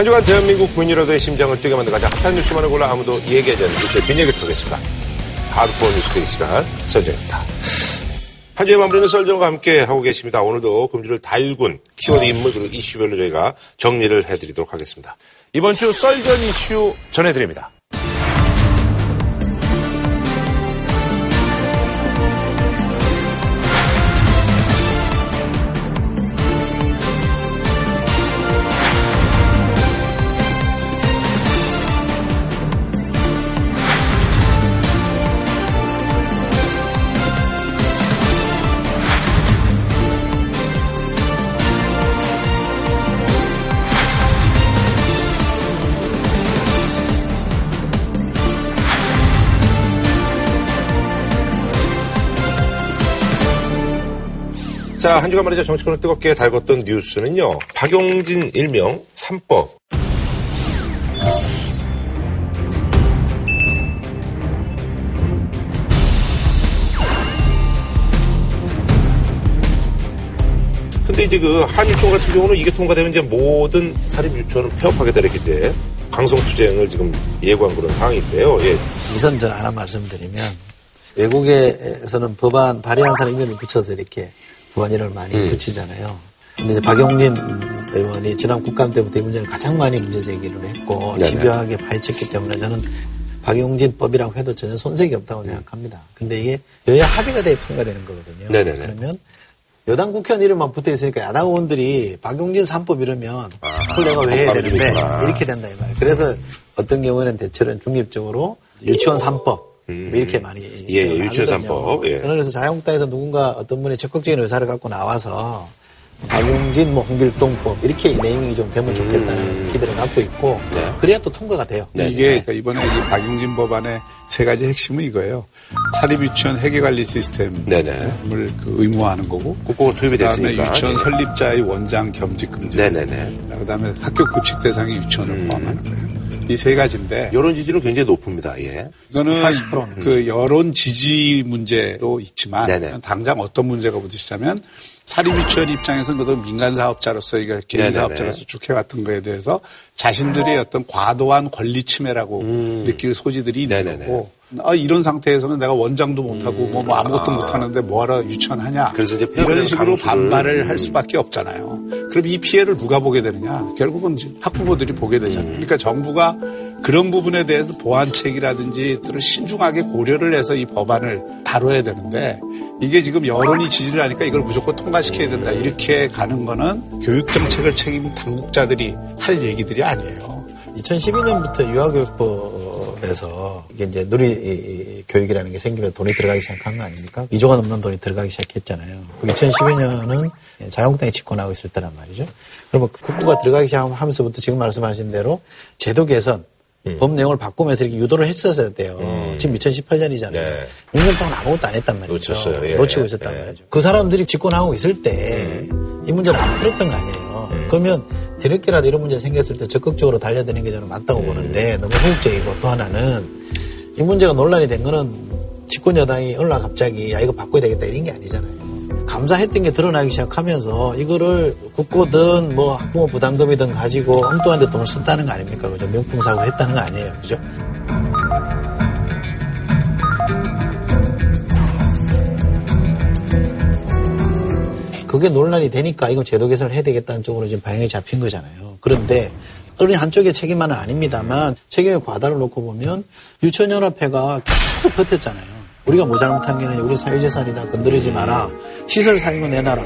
한 주간 대한민국 군인이라도의 심장을 뛰게 만든 가장 핫한 뉴스만을 골라 아무도 얘기하지 않는 뉴스의 빈얘기를 통했습니다. 하드코어 뉴스 데이 시간 설정입니다. 한 주의 마무리는 썰정과 함께 하고 계십니다. 오늘도 금주를 달군 키워드 인물 그리고 이슈별로 저희가 정리를 해드리도록 하겠습니다. 이번 주 썰전 이슈 전해드립니다. 자, 한 주간 말이죠. 정치권을 뜨겁게 달궜던 뉴스는요. 박용진 일명 3법. 근데 이제 그 한유총 같은 경우는 이게 통과되면 이제 모든 사립 유치원을 폐업하게 되겠 이제 강성투쟁을 지금 예고한 그런 상황인데요. 예. 우선 저 하나 말씀드리면 외국에서는 법안 발의한 사람 이름을 붙여서 이렇게 법안이를 많이 음. 붙이잖아요. 근데 이제 박용진 의원이 지난 국감 때부터 이 문제를 가장 많이 문제 제기를 했고 네네. 집요하게 파헤쳤기 때문에 저는 박용진법이라고 해도 전혀 손색이 없다고 생각합니다. 근데 이게 여야 합의가 돼야 통과되는 거거든요. 네네네. 그러면 여당 국회의원 이름만 붙어 있으니까 야당 의원들이 박용진 3법 이러면 그걸 내가 왜 해야 되는데 이렇게 된다 이 말이에요. 그래서 어떤 경우에는 대체로 중립적으로 유치원 3법 음. 이렇게 많이 예, 예 유치원 3법. 예. 그래서 자유한국당에서 누군가 어떤 분이 적극적인 의사를 갖고 나와서 박용진, 뭐 홍길동법 이렇게 네이밍이 좀 되면 좋겠다는 음. 기대를 갖고 있고 네. 그래야 또 통과가 돼요. 네. 이게 그러니까 이번에 이 박용진 법안의 세 가지 핵심은 이거예요. 사립 유치원 회계관리 시스템을 그 의무화하는 거고, 국고가 투입이 됐으니까. 유치원 네. 설립자의 원장 겸직 금지. 네네네. 그다음에 학교 급식 대상이 유치원을 음. 포함하는 거예요. 이 세 가지인데 여론 지지는 굉장히 높습니다. 예. 이거는 80%는. 그 여론 지지 문제도 있지만 네네. 당장 어떤 문제가 부딪히자면 사립유치원 입장에서는 그래도 민간 사업자로서 이거 개인 사업자로서 쭉 해왔던 거에 대해서 자신들의 어떤 과도한 권리 침해라고 음. 느낄 소지들이 있는 네네네. 거고 아, 이런 상태에서는 내가 원장도 못하고 음. 뭐, 뭐, 아무것도 아. 못하는데 뭐하러 유치원하냐 그래서 이제 이런 식으로 강수를. 반발을 할 수밖에 없잖아요. 그럼 이 피해를 누가 보게 되느냐? 결국은 학부모들이 보게 되잖아요. 음. 그러니까 정부가 그런 부분에 대해서 보완책이라든지 들을 신중하게 고려를 해서 이 법안을 다뤄야 되는데 이게 지금 여론이 지지를 하니까 이걸 무조건 통과시켜야 된다. 이렇게 가는 거는 교육정책을 책임 당국자들이 할 얘기들이 아니에요. 2012년부터 유아교육법 에서 이게 이제 누리 교육이라는 게 생기면 돈이 들어가기 시작한 거 아닙니까? 2조가 넘는 돈이 들어가기 시작했잖아요. 2012년은 자유한국당이 집권하고 있을 때란 말이죠. 그러면 국고가 들어가기 시작하면서부터 지금 말씀하신 대로 제도 개선, 음. 법 내용을 바꾸면서 이렇게 유도를 했었어야 돼요. 음. 지금 2018년이잖아요. 네. 6년 동안 아무것도 안 했단 말이죠. 놓쳤어요. 예. 놓치고 있었단 예. 말이죠. 그 사람들이 집권하고 있을 때이 음. 문제를 안 풀었던 거 아니에요. 음. 그러면 뒤늦게라도 이런 문제 생겼을 때 적극적으로 달려드는 게 저는 맞다고 음. 보는데 너무 소극적이고 또 하나는 이 문제가 논란이 된 거는 집권 여당이 어느 날 갑자기 야 이거 바꿔야 되겠다 이런 게 아니잖아요. 감사했던 게 드러나기 시작하면서 이거를 국고든 뭐 학부모 부담금이든 가지고 엉뚱한 데 돈을 썼다는 거 아닙니까? 그죠? 명품 사고 했다는 거 아니에요. 그죠? 그게 논란이 되니까 이건 제도 개선을 해야 되겠다는 쪽으로 지금 방향이 잡힌 거잖아요. 그런데 어느 한쪽의 책임만은 아닙니다만 책임의 과다를 놓고 보면 유치원연합회가 계속 버텼잖아요. 우리가 뭐 잘못한 게 아니라 우리 사회재산이다. 건드리지 마라. 시설 사용은 내놔라.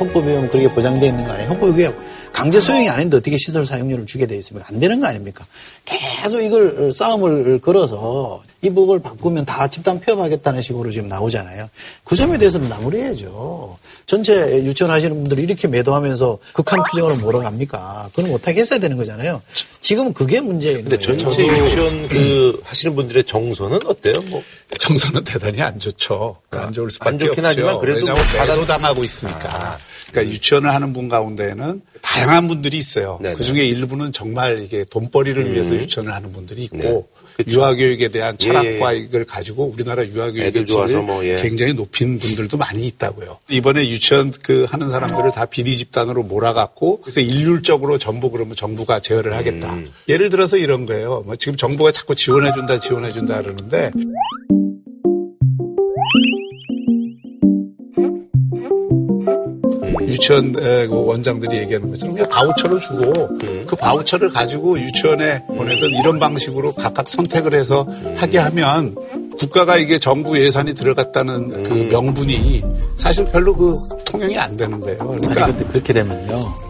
헌법에 보면 그렇게 보장되어 있는 거 아니에요? 헌법이 강제 소용이 아닌데 어떻게 시설 사용료를 주게 되어 있습니까? 안 되는 거 아닙니까? 계속 이걸 싸움을 걸어서 이 법을 바꾸면 다 집단 폐업하겠다는 식으로 지금 나오잖아요. 그 점에 대해서는 마무리해야죠. 전체 유치원 하시는 분들이 이렇게 매도하면서 극한 투쟁으로 몰아갑니까? 그건 못하게 했어야 되는 거잖아요. 지금 그게 문제예요. 근데 전체 유치원 그 하시는 분들의 정서는 어때요? 뭐 정서는 대단히 안 좋죠. 안 좋을 수밖에 안 좋긴 없죠. 하지만 그래도 뭐 받아 당하고 있으니까. 아. 그러니까 유치원을 하는 분 가운데는 다양한 분들이 있어요. 그 중에 일부는 정말 이게 돈벌이를 음. 위해서 유치원을 하는 분들이 있고 네. 그쵸. 유아교육에 대한 철학과 예, 예. 이걸 가지고 우리나라 유아교육의 질을 뭐, 예. 굉장히 높인 분들도 많이 있다고요. 이번에 유치원 그 하는 사람들을 다 비리 집단으로 몰아갖고 그래서 일률적으로 전부 그러면 정부가 제어를 하겠다. 음. 예를 들어서 이런 거예요. 뭐 지금 정부가 자꾸 지원해준다, 지원해준다 그러는데 유치원 그 원장들이 얘기하는 것처럼 그냥 바우처를 주고 음. 그 바우처를 가지고 유치원에 보내던 이런 방식으로 각각 선택을 해서 하게 하면 국가가 이게 정부 예산이 들어갔다는 그 음. 명분이 사실 별로 그 통용이 안 되는 거예요. 그러니까 아니, 그렇게 되면요.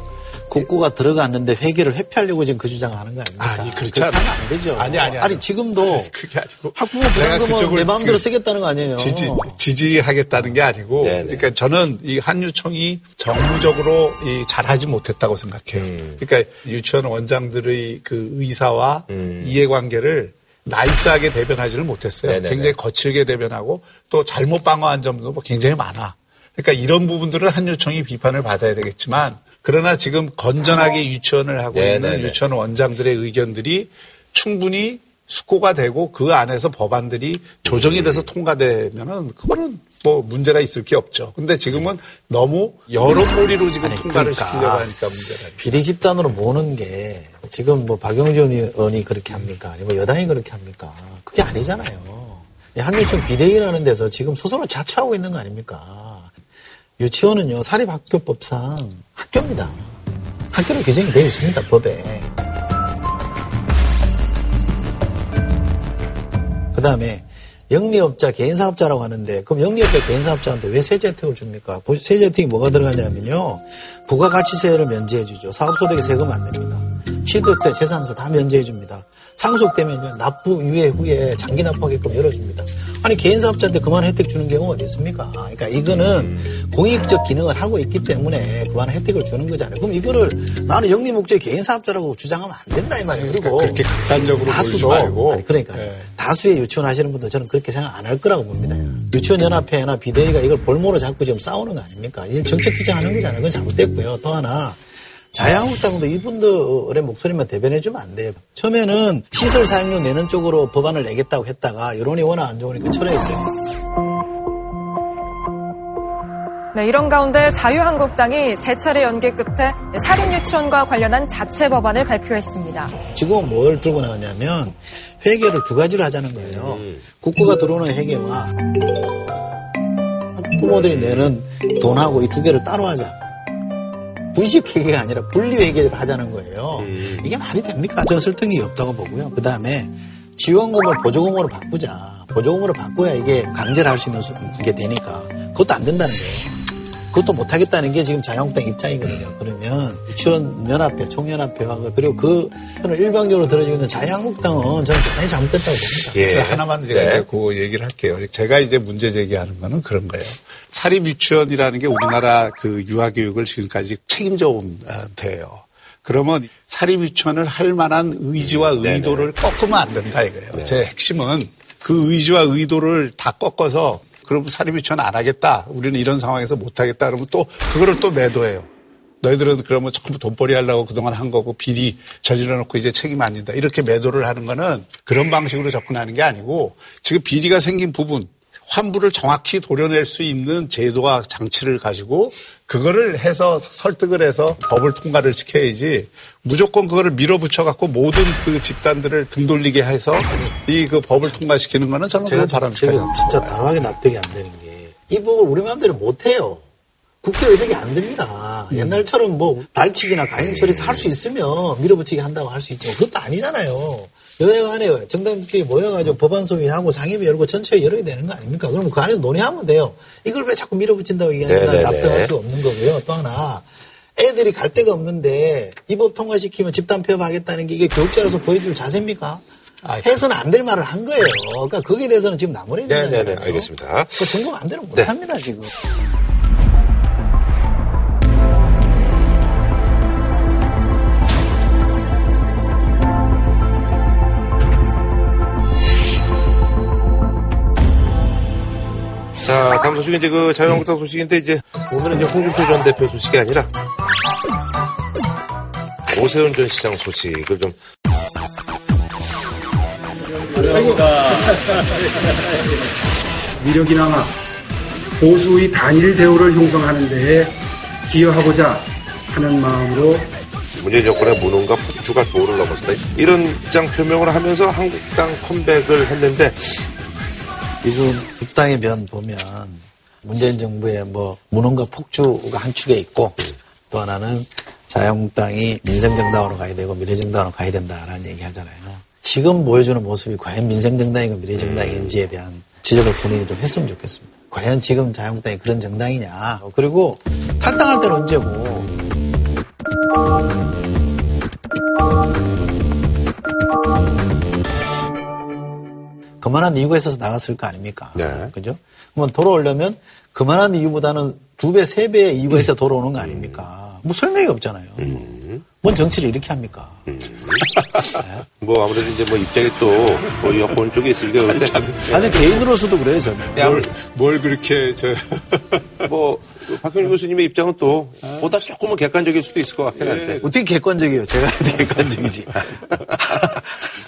국고가 들어갔는데 회계를 회피하려고 지금 그 주장을 하는 거 아닙니까? 아니, 그렇지 않아. 안 되죠. 아니, 아니, 아니. 아니, 지금도. 그게 아니고. 학부모 부담금은 내 마음대로 그 쓰겠다는 거 아니에요? 지지, 지지하겠다는 게 아니고. 네네. 그러니까 저는 이 한유총이 정무적으로 이 잘하지 못했다고 생각해요. 음. 그러니까 유치원 원장들의 그 의사와 음. 이해관계를 나이스하게 대변하지를 못했어요. 네네네. 굉장히 거칠게 대변하고 또 잘못 방어한 점도 뭐 굉장히 많아. 그러니까 이런 부분들은 한유총이 비판을 받아야 되겠지만 그러나 지금 건전하게 유치원을 하고 네네네. 있는 유치원 원장들의 의견들이 충분히 숙고가 되고 그 안에서 법안들이 조정이 돼서 음. 통과되면은 그거는 뭐 문제가 있을 게 없죠. 근데 지금은 너무 여러몰이로 지금 아니, 통과를 그러니까 시키려고 하니까 문제가 비리 집단으로 모는 게 지금 뭐 박영준 의원이 그렇게 합니까? 아니면 여당이 그렇게 합니까? 그게 아니잖아요. 한일총 비대위라는 데서 지금 소송을 자처하고 있는 거 아닙니까? 유치원은요, 사립학교법상 학교입니다. 학교로 규정이 되어 있습니다, 법에. 그 다음에 영리업자, 개인사업자라고 하는데 그럼 영리업자, 개인사업자한테 왜 세제 혜택을 줍니까? 세제 혜택이 뭐가 들어가냐면요. 부가가치세를 면제해 주죠. 사업소득에 세금 안 냅니다. 취득세, 재산세 다 면제해 줍니다. 상속되면 납부 유예 후에 장기 납부하게끔 열어줍니다. 아니 개인 사업자한테 그만 혜택 주는 경우가 어디 있습니까? 그러니까 이거는 공익적 기능을 하고 있기 때문에 그만 혜택을 주는 거잖아요. 그럼 이거를 나는 영리 목적의 개인 사업자라고 주장하면 안 된다 이 말이에요. 그리고 그러니까 그렇게 극단적으로 다수도 말고 아니, 그러니까 네. 다수의 유치원 하시는 분들 저는 그렇게 생각 안 할 거라고 봅니다. 유치원 연합회나 비대위가 이걸 볼모로 자꾸 지금 싸우는 거 아닙니까? 이건 정책 규정하는 거잖아요. 그건 잘못됐고요. 또 하나 자유한국당도 이분들의 목소리만 대변해주면 안 돼요. 처음에는 시설 사용료 내는 쪽으로 법안을 내겠다고 했다가 여론이 워낙 안 좋으니까 철회했어요. 네, 이런 가운데 자유한국당이 세 차례 연계 끝에 사립유치원과 관련한 자체 법안을 발표했습니다. 지금은 뭘 들고 나왔냐면 회계를 두 가지로 하자는 거예요. 국고가 들어오는 회계와 부모들이 내는 돈하고 이 두 개를 따로 하자. 분식 회계가 아니라 분리 회계를 하자는 거예요. 음. 이게 말이 됩니까? 저는 설득이 없다고 보고요. 그 다음에 지원금을 보조금으로 바꾸자. 보조금으로 바꿔야 이게 강제를 할 수 있는 게 되니까 그것도 안 된다는 거예요. 그것도 못하겠다는 게 지금 자유한국당 입장이거든요. 그러면 유치원 연합회, 총연합회가 그리고 그 편을 일방적으로 들어주고 있는 자유한국당은 저는 대단히 잘못됐다고 봅니다. 예. 제가 하나만 제가 네. 그 얘기를 할게요. 제가 이제 문제 제기하는 거는 그런 거예요. 사립 유치원이라는 게 우리나라 그 유아교육을 지금까지 책임져 온 데예요. 그러면 사립 유치원을 할 만한 의지와 음, 의도를 네네. 꺾으면 안 된다 이거예요. 네. 제 핵심은 그 의지와 의도를 다 꺾어서 그럼 사립 유치원 안 하겠다. 우리는 이런 상황에서 못 하겠다. 그러면 또 그거를 또 매도해요. 너희들은 그러면 전부 돈벌이 하려고 그동안 한 거고 비리 저질러 놓고 이제 책임 안 진다. 이렇게 매도를 하는 거는 그런 방식으로 접근하는 게 아니고 지금 비리가 생긴 부분 환부를 정확히 도려낼 수 있는 제도와 장치를 가지고 그거를 해서 설득을 해서 법을 통과를 시켜야지 무조건 그거를 밀어붙여 갖고 모든 그 집단들을 등 돌리게 해서 이 그 법을 통과시키는 거는 저는 제가 바람직하지 제가 진짜 단호하게 납득이 안 되는 게 이 법을 우리 마음대로 못 해요. 국회 의석이 안 됩니다. 음. 옛날처럼 뭐 발치기나 가행 처리 할수 있으면 밀어붙이게 한다고 할 수 있지만 그것도 아니잖아요. 여야간에 정당들끼리 모여가지고 법안 소위하고 상임위 열고 전체 열어야 되는 거 아닙니까? 그러면 그 안에서 논의하면 돼요. 이걸 왜 자꾸 밀어붙인다고 얘기하니까 네, 네, 납득할 네. 수 없는 거고요. 또 하나 애들이 갈 데가 없는데 이 법 통과시키면 집단 폐업하겠다는 게 이게 교육자로서 보여줄 자세입니까? 아, 해서는 안 될 말을 한 거예요. 그러니까 거기에 대해서는 지금 나무래야 된다는 거예요. 네, 알겠습니다. 그 정부 안 되면 못합니다, 지금. 자, 다음 소식은 이제 그 자유한국당 소식인데 이제 오늘은 이제 홍준표 전 대표 소식이 아니라 오세훈 전 시장 소식을 좀 미력이 남아 보수의 단일 대우를 형성하는 데에 기여하고자 하는 마음으로 문재인 정권의 무능과 폭주가 도를 넘었다. 이런 입장 표명을 하면서 한국당 컴백을 했는데 지금 국당의 면 보면 문재인 정부의 뭐 무능과 폭주가 한 축에 있고 또 하나는 자유한국당이 민생정당으로 가야 되고 미래정당으로 가야 된다라는 얘기 하잖아요. 지금 보여주는 모습이 과연 민생정당이고 미래정당인지에 대한 지적을 본인이 좀 했으면 좋겠습니다. 과연 지금 자유한국당이 그런 정당이냐. 그리고 탈당할 때는 언제고. 그만한 이유가 있어서 나갔을 거 아닙니까? 네. 그죠? 그러면 돌아오려면 그만한 이유보다는 두 배, 세 배의 이유가 있어 돌아오는 거 아닙니까? 뭐 설명이 없잖아요. 음. 뭔 정치를 이렇게 합니까? 음. 네. 뭐 아무래도 이제 뭐 입장이 또뭐 여권 쪽에 있으니까 그런데 아니 개인으로서도 그래요 저는. 뭘, 뭘 그렇게 저 뭐 박현일 교수님의 입장은 또 보다 조금은 객관적일 수도 있을 것 같긴 한데. 네. 어떻게 객관적이에요? 제가 객관적이지.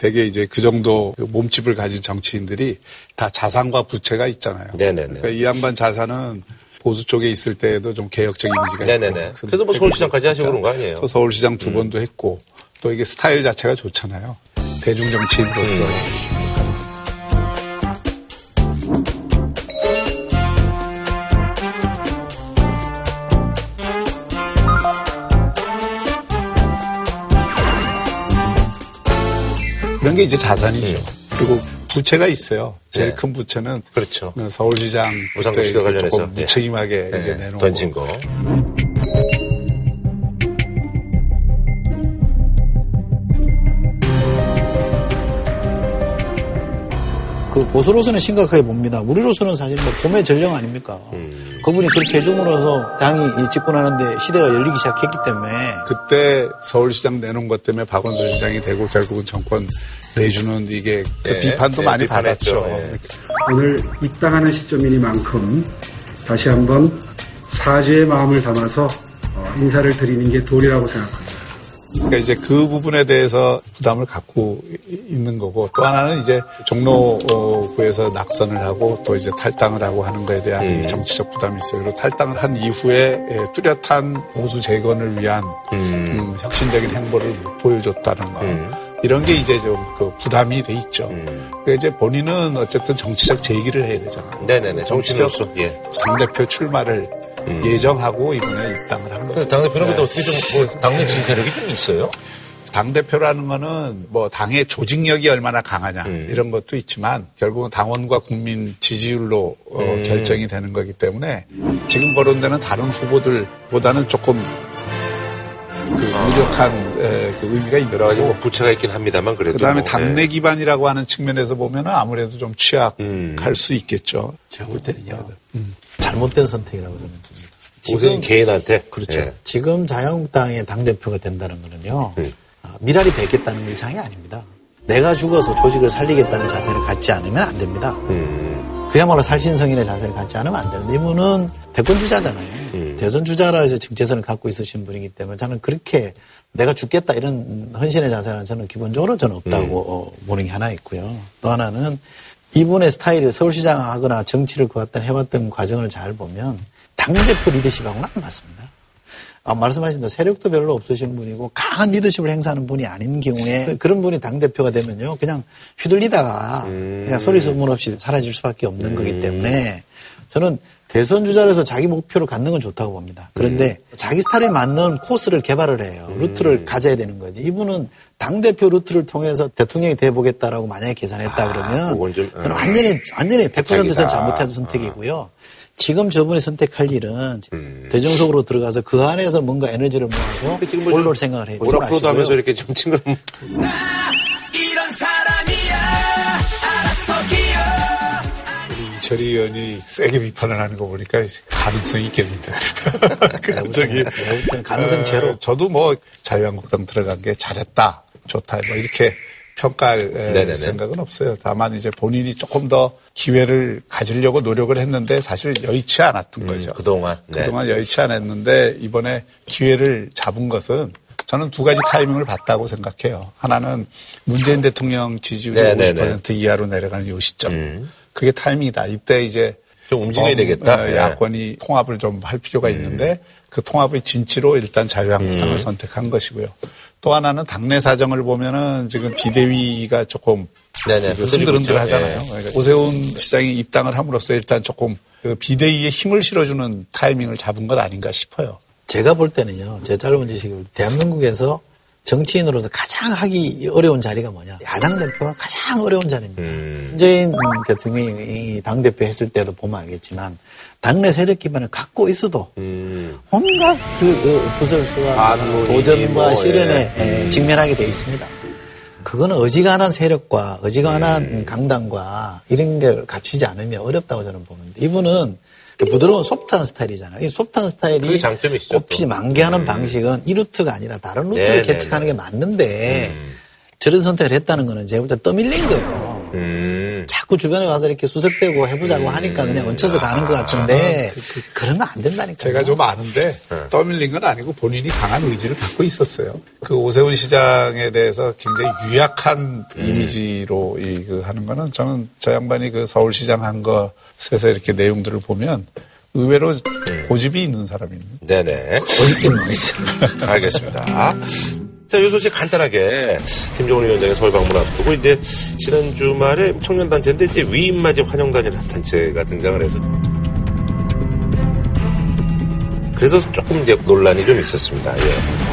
되게 이제 그 정도 그 몸집을 가진 정치인들이 다 자산과 부채가 있잖아요. 네네네. 그러니까 이 양반 자산은 보수 쪽에 있을 때에도 좀 개혁적 이미지가 네네네. 있고. 그래서 뭐 서울시장까지 하시고 그런 거 아니에요? 또 서울시장 두 음. 번도 했고 또 이게 스타일 자체가 좋잖아요. 대중 정치인으로서. 음. 게 이제 자산이죠. 음. 그리고 부채가 있어요. 제일 네. 큰 부채는 그렇죠. 서울시장 무상급식과 관련해서 무책임하게 네. 내놓은 던진 거. 그 보수로서는 심각하게 봅니다. 우리로서는 사실 뭐 봄의 전령 아닙니까? 음. 그분이 그렇게 해줌으로써 당이 집권하는데 시대가 열리기 시작했기 때문에 그때 서울시장 내놓은 것 때문에 박원순 시장이 되고 결국은 정권 내주는 이게 그 네, 비판도 네, 많이 받았죠. 네. 오늘 입당하는 시점이니만큼 다시 한번 사죄의 마음을 담아서 어, 인사를 드리는 게 도리라고 생각합니다. 그러니까 이제 그 부분에 대해서 부담을 갖고 있는 거고 또 하나는 이제 종로구에서 낙선을 하고 또 이제 탈당을 하고 하는 거에 대한 음. 정치적 부담이 있어요. 그리고 탈당을 한 이후에 예, 뚜렷한 보수 재건을 위한 음. 음, 혁신적인 행보를 보여줬다는 거. 음. 이런 게 이제 좀 그 부담이 돼 있죠. 음. 그 이제 본인은 어쨌든 정치적 제기를 해야 되잖아요. 네네네. 정치적 예. 당대표 출마를 음. 예정하고 이번에 입당을 한 거죠. 당대표는 근데 어떻게 좀 뭐 당내 지세력이 좀 있어요? 당대표라는 거는 뭐 당의 조직력이 얼마나 강하냐 음. 이런 것도 있지만 결국은 당원과 국민 지지율로 어, 음. 결정이 되는 거기 때문에 지금 거론되는 다른 후보들보다는 조금 그 유력한 에, 그 의미가 있는 여러 가지 뭐 부채가 있긴 합니다만 그래도 그다음에 뭐, 당내 네. 기반이라고 하는 측면에서 보면 아무래도 좀 취약할 음. 수 있겠죠. 제가 볼 때는요. 음. 잘못된 선택이라고 저는 듭니다. 지금 개인한테 그렇죠. 네. 지금 자유한국당의 당 대표가 된다는 거는요. 음. 아, 미랄이 되겠다는 이상이 아닙니다. 내가 죽어서 조직을 살리겠다는 자세를 갖지 않으면 안 됩니다. 음. 그야말로 살신성인의 자세를 갖지 않으면 안 되는데 이분은 대권 주자잖아요. 음. 대선 주자라 해서 정체선을 갖고 있으신 분이기 때문에 저는 그렇게 내가 죽겠다 이런 헌신의 자세는 저는 기본적으로 저는 없다고 음. 보는 게 하나 있고요. 또 하나는 이분의 스타일을 서울시장 하거나 정치를 그왔던 해왔던 과정을 잘 보면 당대표 리더십하고는 안 맞습니다. 아, 말씀하신 대로 세력도 별로 없으신 분이고 강한 리더십을 행사하는 분이 아닌 경우에 그런 분이 당대표가 되면요. 그냥 휘둘리다가 음. 그냥 소리 소문 없이 사라질 수밖에 없는 음. 거기 때문에 저는 대선 주자로서 자기 목표를 갖는 건 좋다고 봅니다. 그런데 음. 자기 스타일에 맞는 코스를 개발을 해요. 음. 루트를 가져야 되는 거지. 이분은 당 대표 루트를 통해서 대통령이 돼 보겠다라고 만약에 계산했다 아, 그러면 좀, 음. 저는 완전히, 완전히 100%는 잘못한 선택이고요. 지금 저분이 선택할 일은 음. 대정석으로 들어가서 그 안에서 뭔가 에너지를 모아서 뭐 올올 생각을 해요. 오락프로도 하면서 이렇게 좀 칭그러 이철희 의원이 세게 비판을 하는 거 보니까 가능성이 있겠는데. 저기 가능성 제로. 어, 저도 뭐 자유한국당 들어간 게 잘했다, 좋다, 뭐 이렇게 평가할 네네네. 생각은 없어요. 다만 이제 본인이 조금 더 기회를 가지려고 노력을 했는데 사실 여의치 않았던 음, 거죠. 그동안. 네. 그동안 여의치 않았는데 이번에 기회를 잡은 것은 저는 두 가지 타이밍을 봤다고 생각해요. 하나는 문재인 대통령 지지율이 네네네. 50% 이하로 내려가는 요 시점. 음. 그게 타이밍이다. 이때 이제 좀 움직여야 어, 되겠다. 어, 야권이 네. 통합을 좀 할 필요가 음. 있는데 그 통합의 진치로 일단 자유한국당을 음. 선택한 것이고요. 또 하나는 당내 사정을 보면은 지금 비대위가 조금 네네, 흔들흔들 하잖아요. 네. 그러니까 오세훈 시장이 입당을 함으로써 일단 조금 그 비대위에 힘을 실어주는 타이밍을 잡은 것 아닌가 싶어요. 제가 볼 때는요, 제 짧은 지식으로 대한민국에서 정치인으로서 가장 하기 어려운 자리가 뭐냐. 야당 대표가 가장 어려운 자리입니다. 음. 문재인 대통령이 당대표 했을 때도 보면 알겠지만 당내 세력 기반을 갖고 있어도 음. 온갖 그 부설수와 아, 도전과 뭐, 시련에 예. 직면하게 돼 있습니다. 그거는 어지간한 세력과 어지간한 음. 강단과 이런 걸 갖추지 않으면 어렵다고 저는 보는데 이분은 부드러운 소프트한 스타일이잖아요. 이 소프트한 스타일이 꽃이 만개하는 음. 방식은 이 루트가 아니라 다른 루트를 네, 개척하는 네, 게 맞는데 음. 저런 선택을 했다는 거는 제가 볼 때 떠밀린 거예요. 음. 자꾸 주변에 와서 이렇게 수색되고 해보자고 음. 하니까 그냥 얹혀서 가는 것 같은데 아, 그, 그, 그러면 안 된다니까. 제가 좀 아는데 네. 떠밀린 건 아니고 본인이 강한 의지를 갖고 있었어요. 그 오세훈 시장에 대해서 굉장히 유약한 음. 이미지로 이 그 하는 거는 저는 저 양반이 그 서울시장 한 것에서 이렇게 내용들을 보면 의외로 고집이 있는 사람입니다. 네네. 고집이 뭐 있어. 알겠습니다. 자, 이 소식 간단하게 김정은 위원장의 서울 방문 앞두고 이제 지난 주말에 청년단체인데 이제 위임맞이 환영단이라는 단체가 등장을 해서 그래서 조금 이제 논란이 좀 있었습니다. 예.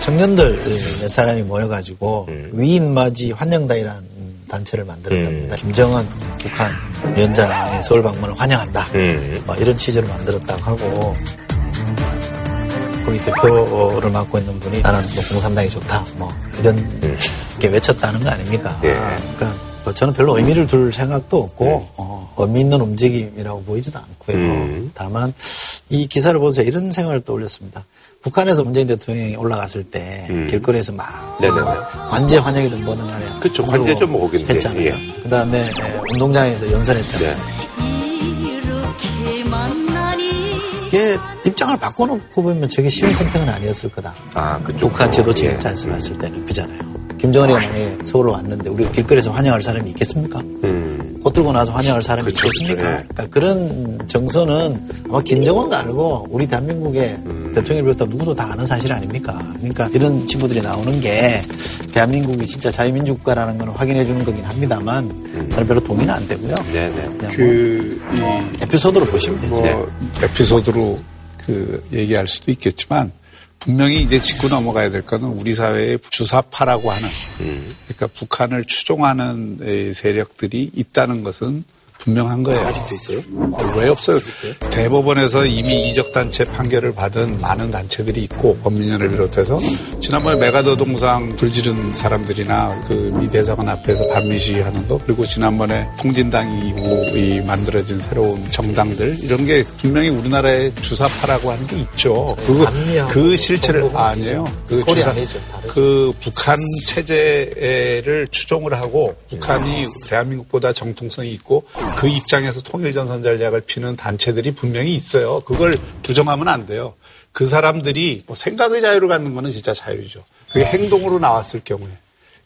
청년들 몇 사람이 모여가지고 음. 위임맞이 환영단이라는 단체를 만들었답니다. 음. 김정은 북한 위원장의 서울 방문을 환영한다. 음. 뭐 이런 취지로 만들었다고 하고 거기 대표를 맡고 있는 분이 나는 뭐 공산당이 좋다. 뭐 이런 음. 게 외쳤다는 거 아닙니까? 예. 그러니까 뭐 저는 별로 의미를 둘 생각도 없고 음. 어, 의미 있는 움직임이라고 보이지도 않고요. 음. 다만 이 기사를 보면서 이런 생각을 떠올렸습니다. 북한에서 문재인 대통령이 올라갔을 때 음. 길거리에서 막 네네네. 관제 환영이든 뭐든 간에 그렇죠. 관제 좀 먹긴데 했잖아요. 예. 그다음에 예, 운동장에서 연설했잖아요. 네. 이게 입장을 바꿔놓고 보면 저게 쉬운 선택은 아니었을 거다. 아, 그쪽 북한 지도층 예. 입장에서 봤을 때는 그잖아요. 김정은이가 만약에 서울로 왔는데 우리가 길거리에서 환영할 사람이 있겠습니까? 음. 옷 들고 나서 환영할 사람이 그쵸, 있겠습니까? 그쵸, 네. 그러니까 그런 정서는 아마 김정은도 알고 우리 대한민국의 음. 대통령을 비롯한 누구도 다 아는 사실 아닙니까? 그러니까 이런 친구들이 나오는 게 대한민국이 진짜 자유민주국가라는 걸 확인해 주는 거긴 합니다만 음. 저는 별로 동의는 안 되고요. 네네. 네. 그뭐 에피소드로 보시면 되죠. 뭐 에피소드로 그 얘기할 수도 있겠지만 분명히 이제 짚고 넘어가야 될 거는 우리 사회의 주사파라고 하는 그러니까 북한을 추종하는 세력들이 있다는 것은 분명한 거예요. 아직도 있어요? 아, 왜 없어요? 대법원에서 이미 이적단체 판결을 받은 많은 단체들이 있고 법민연을 비롯해서 지난번에 메가더 동상 불지른 사람들이나 그 미 대사관 앞에서 반미 시위하는 거 그리고 지난번에 통진당 이후에 만들어진 새로운 정당들 이런 게 분명히 우리나라의 주사파라고 하는 게 있죠. 그, 그 실체를 아니에요. 그 주사 아니죠. 그 북한 체제를 추종을 하고 북한이 대한민국보다 정통성이 있고 그 입장에서 통일전 선 전략을 피는 단체들이 분명히 있어요. 그걸 부정하면 안 돼요. 그 사람들이 뭐 생각의 자유를 갖는 거는 진짜 자유죠. 그게 행동으로 나왔을 경우에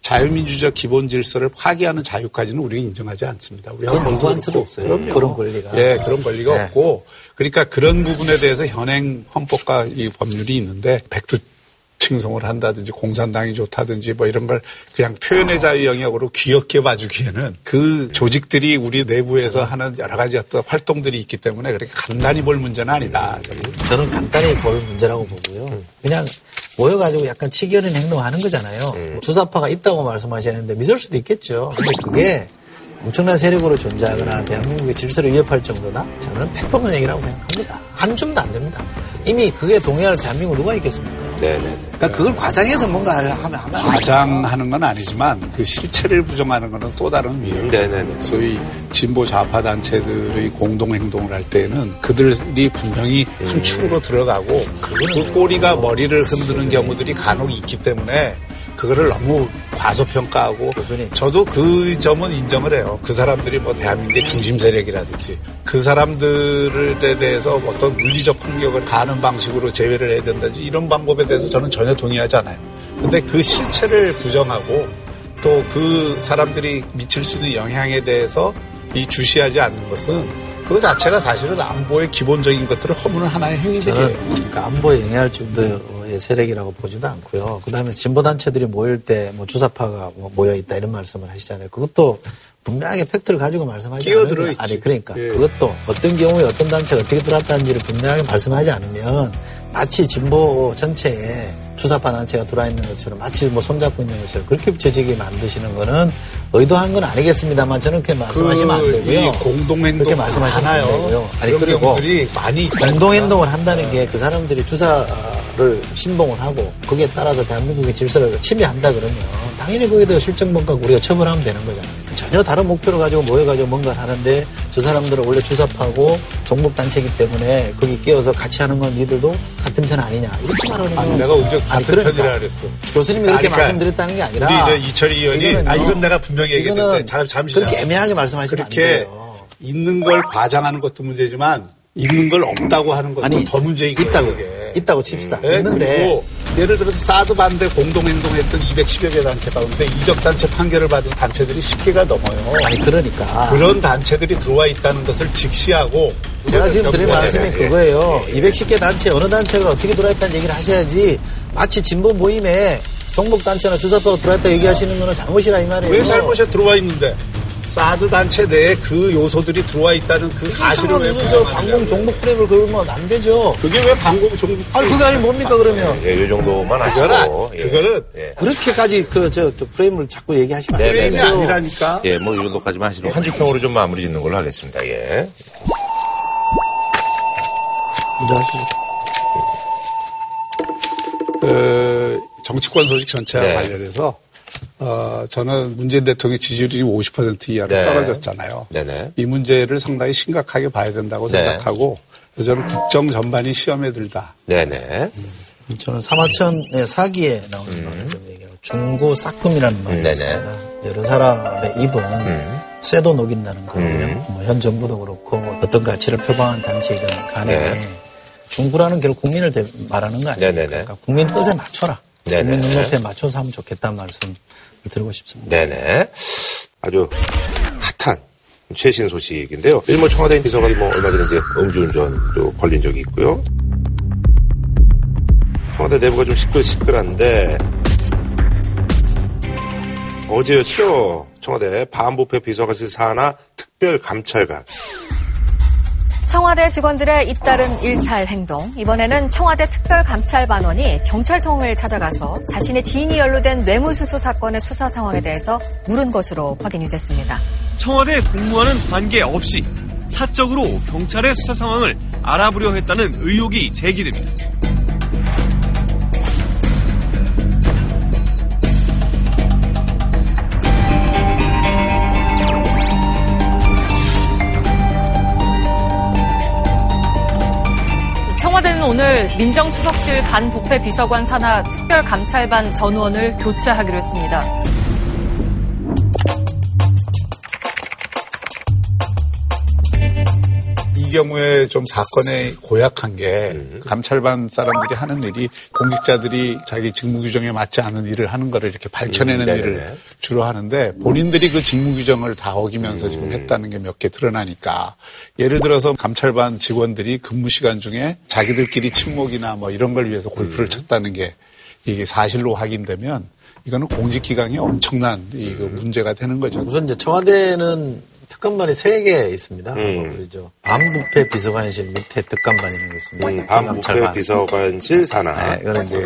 자유민주적 기본 질서를 파기하는 자유까지는 우리가 인정하지 않습니다. 우리가 누구한테도 없어요. 그럼요. 그런 권리가. 예, 그런 권리가 네. 없고 그러니까 그런 부분에 대해서 현행 헌법과 이 법률이 있는데 백두 칭송을 한다든지 공산당이 좋다든지 뭐 이런 걸 그냥 표현의 자유 영역으로 귀엽게 봐주기에는 그 조직들이 우리 내부에서 하는 여러 가지 어떤 활동들이 있기 때문에 그렇게 간단히 볼 문제는 아니다. 저는 간단히 볼 문제라고 보고요. 그냥 모여가지고 약간 치기 어린 행동을 하는 거잖아요. 음. 주사파가 있다고 말씀하시는데 믿을 수도 있겠죠. 근데 그게 엄청난 세력으로 존재하거나 대한민국의 질서를 위협할 정도다? 저는 택도는 얘기라고 생각합니다. 한 줌도 안 됩니다. 이미 그게 동의할 대한민국 누가 있겠습니까? 네네. 그러니까 그걸 과장해서 뭔가 하면 하면 과장하는 건 아니지만 그 실체를 부정하는 것은 또 다른 위험. 네네네. 소위 진보 좌파 단체들의 공동 행동을 할 때는 그들이 분명히 음. 한 축으로 들어가고 그 꼬리가 머리를 흔드는 경우들이 간혹 있기 때문에 그거를 너무 과소평가하고 교수님. 저도 그 점은 인정을 해요. 그 사람들이 뭐 대한민국의 중심 세력이라든지 그 사람들에 대해서 어떤 물리적 폭력을 가하는 방식으로 제외를 해야 된다든지 이런 방법에 대해서 저는 전혀 동의하지 않아요. 근데 그 실체를 부정하고 또 그 사람들이 미칠 수 있는 영향에 대해서 이 주시하지 않는 것은 그 자체가 사실은 안보의 기본적인 것들을 허무는 하나의 행위들이에요. 그러니까 안보에 영향을 정 세력이라고 보지도 않고요. 그 다음에 진보 단체들이 모일 때 뭐 주사파가 뭐 모여 있다 이런 말씀을 하시잖아요. 그것도 분명하게 팩트를 가지고 말씀하지 않으면 아니 그러니까 예. 그것도 어떤 경우에 어떤 단체가 어떻게 들어왔다는지를 분명하게 말씀하지 않으면 마치 진보 전체에 주사파 단체가 들어와 있는 것처럼 마치 뭐 손잡고 있는 것처럼 그렇게 붙여지게 만드시는 거는 의도한 건 아니겠습니다만 저는 그렇게 말씀하시면 안그 되고요. 공동행동 그렇게 말씀하시면 안 되고요. 아니 그리고 많이 공동행동을 한다는 게 그 사람들이 주사 를 신봉을 하고 거기에 따라서 대한민국의 질서를 침해한다 그러면 당연히 거기에 대해 실정본과 우리가 처벌하면 되는 거잖아요. 전혀 다른 목표를 가지고 모여가지고 뭔가를 하는데 저 사람들은 원래 주사파고 종북단체이기 때문에 거기 끼어서 같이 하는 건 니들도 같은 편 아니냐 이렇게 말하는 거 아니 내가 언제 같은 그러니까. 편이라 그랬어 교수님이 그렇게 그러니까 말씀드렸다는 게 아니라 우리 저 이철희 의원이 아 이건 내가 분명히 얘기했는데 잠시 그렇게 애매하게 말씀하시면 안 돼요 있는 걸 과장하는 것도 문제지만 있는 걸 없다고 하는 것도 아니, 더 문제인 거예요. 있다고. 이게. 있다고 칩시다. 네? 있는데 예를 들어서 사드 반대 공동행동했던 210여 개 단체 가운데 이적 단체 판결을 받은 단체들이 10개가 넘어요. 아니 그러니까 그런 단체들이 들어와 있다는 것을 직시하고 제가 지금 드린 말씀이 그거예요. 210개 단체 어느 단체가 어떻게 들어와 있다는 얘기를 하셔야지 마치 진보 모임에 종목 단체나 주사파가 들어와 있다 얘기하시는 거는 잘못이라 이 말이에요. 왜 잘못이 들어와 있는데? 사드 단체 내에 그 요소들이 들어와 있다는 그 사실을 왜 무슨 저 방공 종목 프레임을 걸면 안 되죠. 그게 왜 방공 종목 아니 그게 아니 뭡니까 그러면? 예, 이 정도만 하시고. 예. 그거는 예. 그렇게까지 그 저 프레임을 자꾸 얘기하시면 안 프레임이 아니라니까. 예, 뭐 이 정도까지만 하시고 한 줄평으로 좀 마무리 짓는 걸로 하겠습니다. 예. 하시죠. 그 정치권 소식 전체와 네. 관련해서 어, 저는 문재인 대통령의 지지율이 50% 이하로 네. 떨어졌잖아요. 네네. 이 문제를 상당히 심각하게 봐야 된다고 네. 생각하고 그래서 저는 국정 전반이 시험에 들다. 네네. 음, 저는 사마천의 사기에 나오는 음. 말을 좀 얘기하고 중구 싹금이라는 말이 네네. 있습니다. 여러 사람의 입은 음. 쇠도 녹인다는 거고요. 음. 뭐현 정부도 그렇고 어떤 가치를 표방한 단체이든 간에 네. 중구라는 결국 국민을 말하는 거 아니에요? 그러니까 국민 뜻에 맞춰라. 네네. 국민 눈높이에 맞춰서 하면 좋겠다는 말씀 드리고 싶습니다. 네네. 아주 핫한 최신 소식인데요. 일본 청와대 비서관이 뭐 얼마 전에 이제 음주운전도 걸린 적이 있고요. 청와대 내부가 좀 시끌시끌한데 어제였죠. 청와대 반부패 비서관실 산하 특별감찰관 청와대 직원들의 잇따른 일탈 행동. 이번에는 청와대 특별감찰반원이 경찰청을 찾아가서 자신의 지인이 연루된 뇌물수수 사건의 수사 상황에 대해서 물은 것으로 확인이 됐습니다. 청와대 공무원은 관계없이 사적으로 경찰의 수사 상황을 알아보려 했다는 의혹이 제기됩니다. 오늘 민정수석실 반부패 비서관 산하 특별감찰반 전원을 교체하기로 했습니다. 이 경우에 좀 사건에 고약한 게 음. 감찰반 사람들이 하는 일이 공직자들이 자기 직무 규정에 맞지 않은 일을 하는 거를 이렇게 밝혀내는 음, 일을 주로 하는데 본인들이 그 직무 규정을 다 어기면서 음. 지금 했다는 게 몇 개 드러나니까 예를 들어서 감찰반 직원들이 근무 시간 중에 자기들끼리 침묵이나 뭐 이런 걸 위해서 골프를 음. 쳤다는 게 이게 사실로 확인되면 이거는 공직 기강에 엄청난 이그 문제가 되는 거죠. 우선 이제 청와대는 특감반이 세 개 있습니다. 음. 그러죠. 반부패 비서관실 밑에 특감반이라는 게 있습니다. 음, 반부패 비서관실 산하. 네, 이거는 이제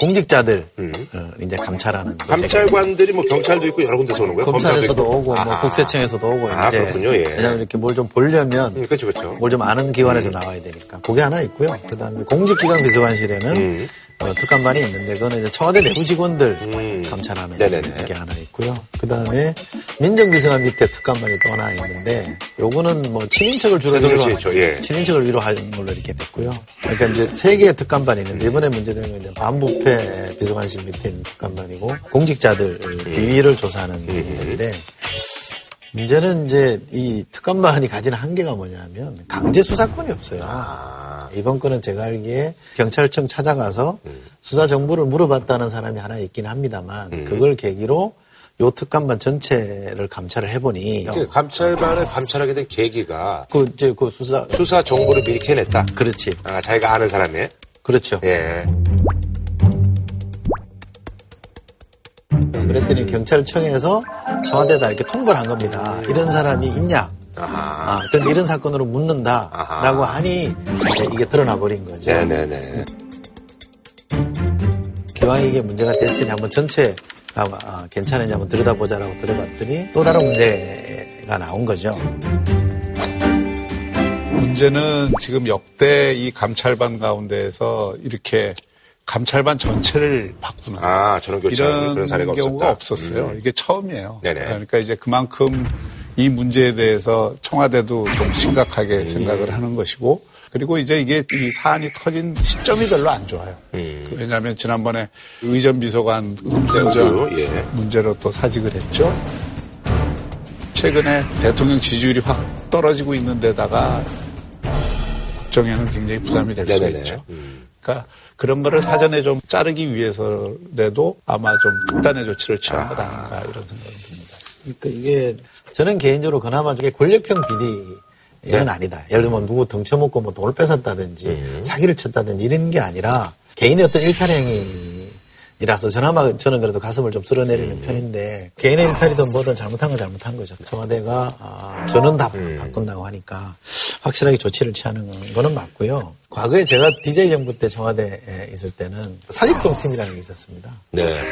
공직자들 음. 어, 이제 감찰하는. 감찰관들이 뭐 경찰도 있고 여러 군데서 오는 거예요? 검찰에서도 오고 뭐 아. 국세청에서도 오고 아, 이제 그렇군요. 예. 왜냐하면 이렇게 뭘 좀 보려면 음, 그렇죠, 그렇죠. 뭘 좀 아는 기관에서 음. 나와야 되니까 그게 하나 있고요. 그다음에 공직기관 비서관실에는 음. 어, 특감반이 있는데 그거는 이제 청와대 내부 직원들 음. 감찰하는 네네네. 게 하나 있고요. 그 다음에 민정비서관 밑에 특감반이 또 하나 있는데 요거는 뭐 친인척을 주로 위로 하, 예. 친인척을 위로 하는 걸로 이렇게 됐고요. 그러니까 이제 세 개의 특감반이 있는데 이번에 문제된 건 이제 반부패 비서관실 밑에 있는 특감반이고 공직자들 비위를 조사하는 건데 문제는 이제 이 특감반이 가진 한계가 뭐냐면 강제 수사권이 없어요. 아. 이번 건은 제가 알기에 경찰청 찾아가서 음. 수사 정보를 물어봤다는 사람이 하나 있긴 합니다만 음. 그걸 계기로 요 특감반 전체를 감찰을 해보니 감찰반을 감찰하게 된 계기가 그 이제 그 수사 수사 정보를 미리 캐냈다. 그렇지. 아 자기가 아는 사람이. 그렇죠. 예. 그랬더니 경찰청에서 청와대에다 이렇게 통보를 한 겁니다. 이런 사람이 있냐? 아, 그런데 이런 사건으로 묻는다라고 하니 이게 드러나 버린 거죠. 네네네. 기왕 이게 문제가 됐으니 한번 전체 아, 괜찮으냐 한번 들여다보자라고 들어봤더니 또 다른 문제가 나온 거죠. 문제는 지금 역대 이 감찰반 가운데에서 이렇게 감찰반 전체를 바꾸는 아 저런 이런 그런 사례가 경우가 없었다. 없었어요. 음. 이게 처음이에요. 네네. 그러니까 이제 그만큼 이 문제에 대해서 청와대도 좀 심각하게 음. 생각을 하는 것이고 그리고 이제 이게 이 사안이 터진 시점이 별로 안 좋아요. 음. 왜냐하면 지난번에 의전 비서관 음대전 예. 문제로 또 사직을 했죠. 최근에 대통령 지지율이 확 떨어지고 있는 데다가 국정에는 굉장히 부담이 될수 있죠. 음. 그러니까 그런 거를 사전에 좀 자르기 위해서라도 아마 좀 특단의 조치를 취한 것 아닌가 이런 생각이 듭니다. 그러니까 이게 저는 개인적으로 그나마 이게 권력형 비리 이건 네. 아니다. 예를 들면 누구 덩쳐먹고 뭐 돈을 뺏었다든지 음. 사기를 쳤다든지 이런 게 아니라 개인의 어떤 일탈 행위 이라서 저나마 저는 그래도 가슴을 좀 쓸어내리는 음. 편인데 개인의 일탈이든 뭐든 잘못한 건 잘못한 거죠. 청와대가 아, 저는 다 음. 바꾼다고 하니까 확실하게 조치를 취하는 거는 맞고요. 과거에 제가 DJ 정부 때 청와대에 있을 때는 사직동 팀이라는 게 있었습니다. 네.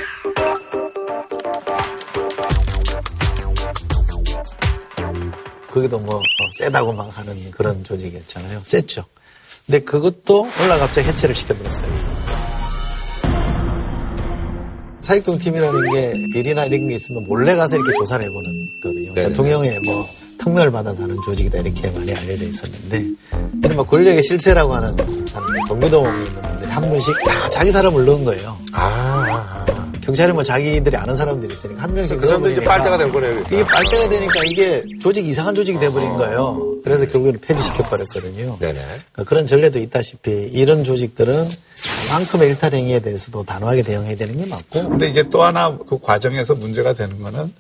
거기도 뭐 세다고 막 하는 그런 조직이었잖아요. 셌죠. 근데 그것도 올라 갑자기 해체를 시켜버렸어요. 사익동 팀이라는 게 비리나 이런 게 있으면 몰래 가서 이렇게 조사를 해보는 거거든요. 대통령의 뭐 특명을 받아서 하는 조직이다 이렇게 많이 알려져 있었는데 이른바 권력의 실세라고 하는 사람들 경기도에 있는 분들이 한 분씩 다 자기 사람을 넣은 거예요. 아, 아, 아. 경찰이 뭐 자기들이 아는 사람들이 있으니까 한 명씩 그 사람들이 이제 빨대가 된 거네요. 이게 빨대가 되니까 이게 조직 이상한 조직이 돼버린 어. 거예요. 그래서 결국에는 폐지시켜 버렸거든요. 네네. 그러니까 그런 전례도 있다시피 이런 조직들은 만큼의 일탈 행위에 대해서도 단호하게 대응해야 되는 게 맞고. 근데 이제 또 하나 그 과정에서 문제가 되는 거는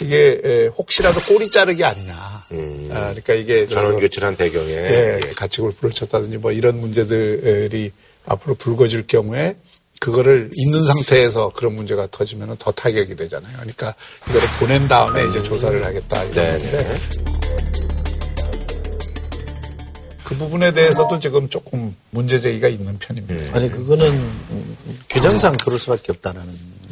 이게 혹시라도 꼬리 자르기 아니냐. 음. 아, 그러니까 이게 전원 교체한 배경에 예, 예. 가치 골프를 쳤다든지 뭐 이런 문제들이 앞으로 불거질 경우에 그거를 있는 상태에서 그런 문제가 터지면 더 타격이 되잖아요. 그러니까 이거를 보낸 다음에 이제 조사를 하겠다 이러는데 그 부분에 대해서도 지금 조금 문제 제기가 있는 편입니다. 아니 그거는 규정상 그럴 수밖에 없다는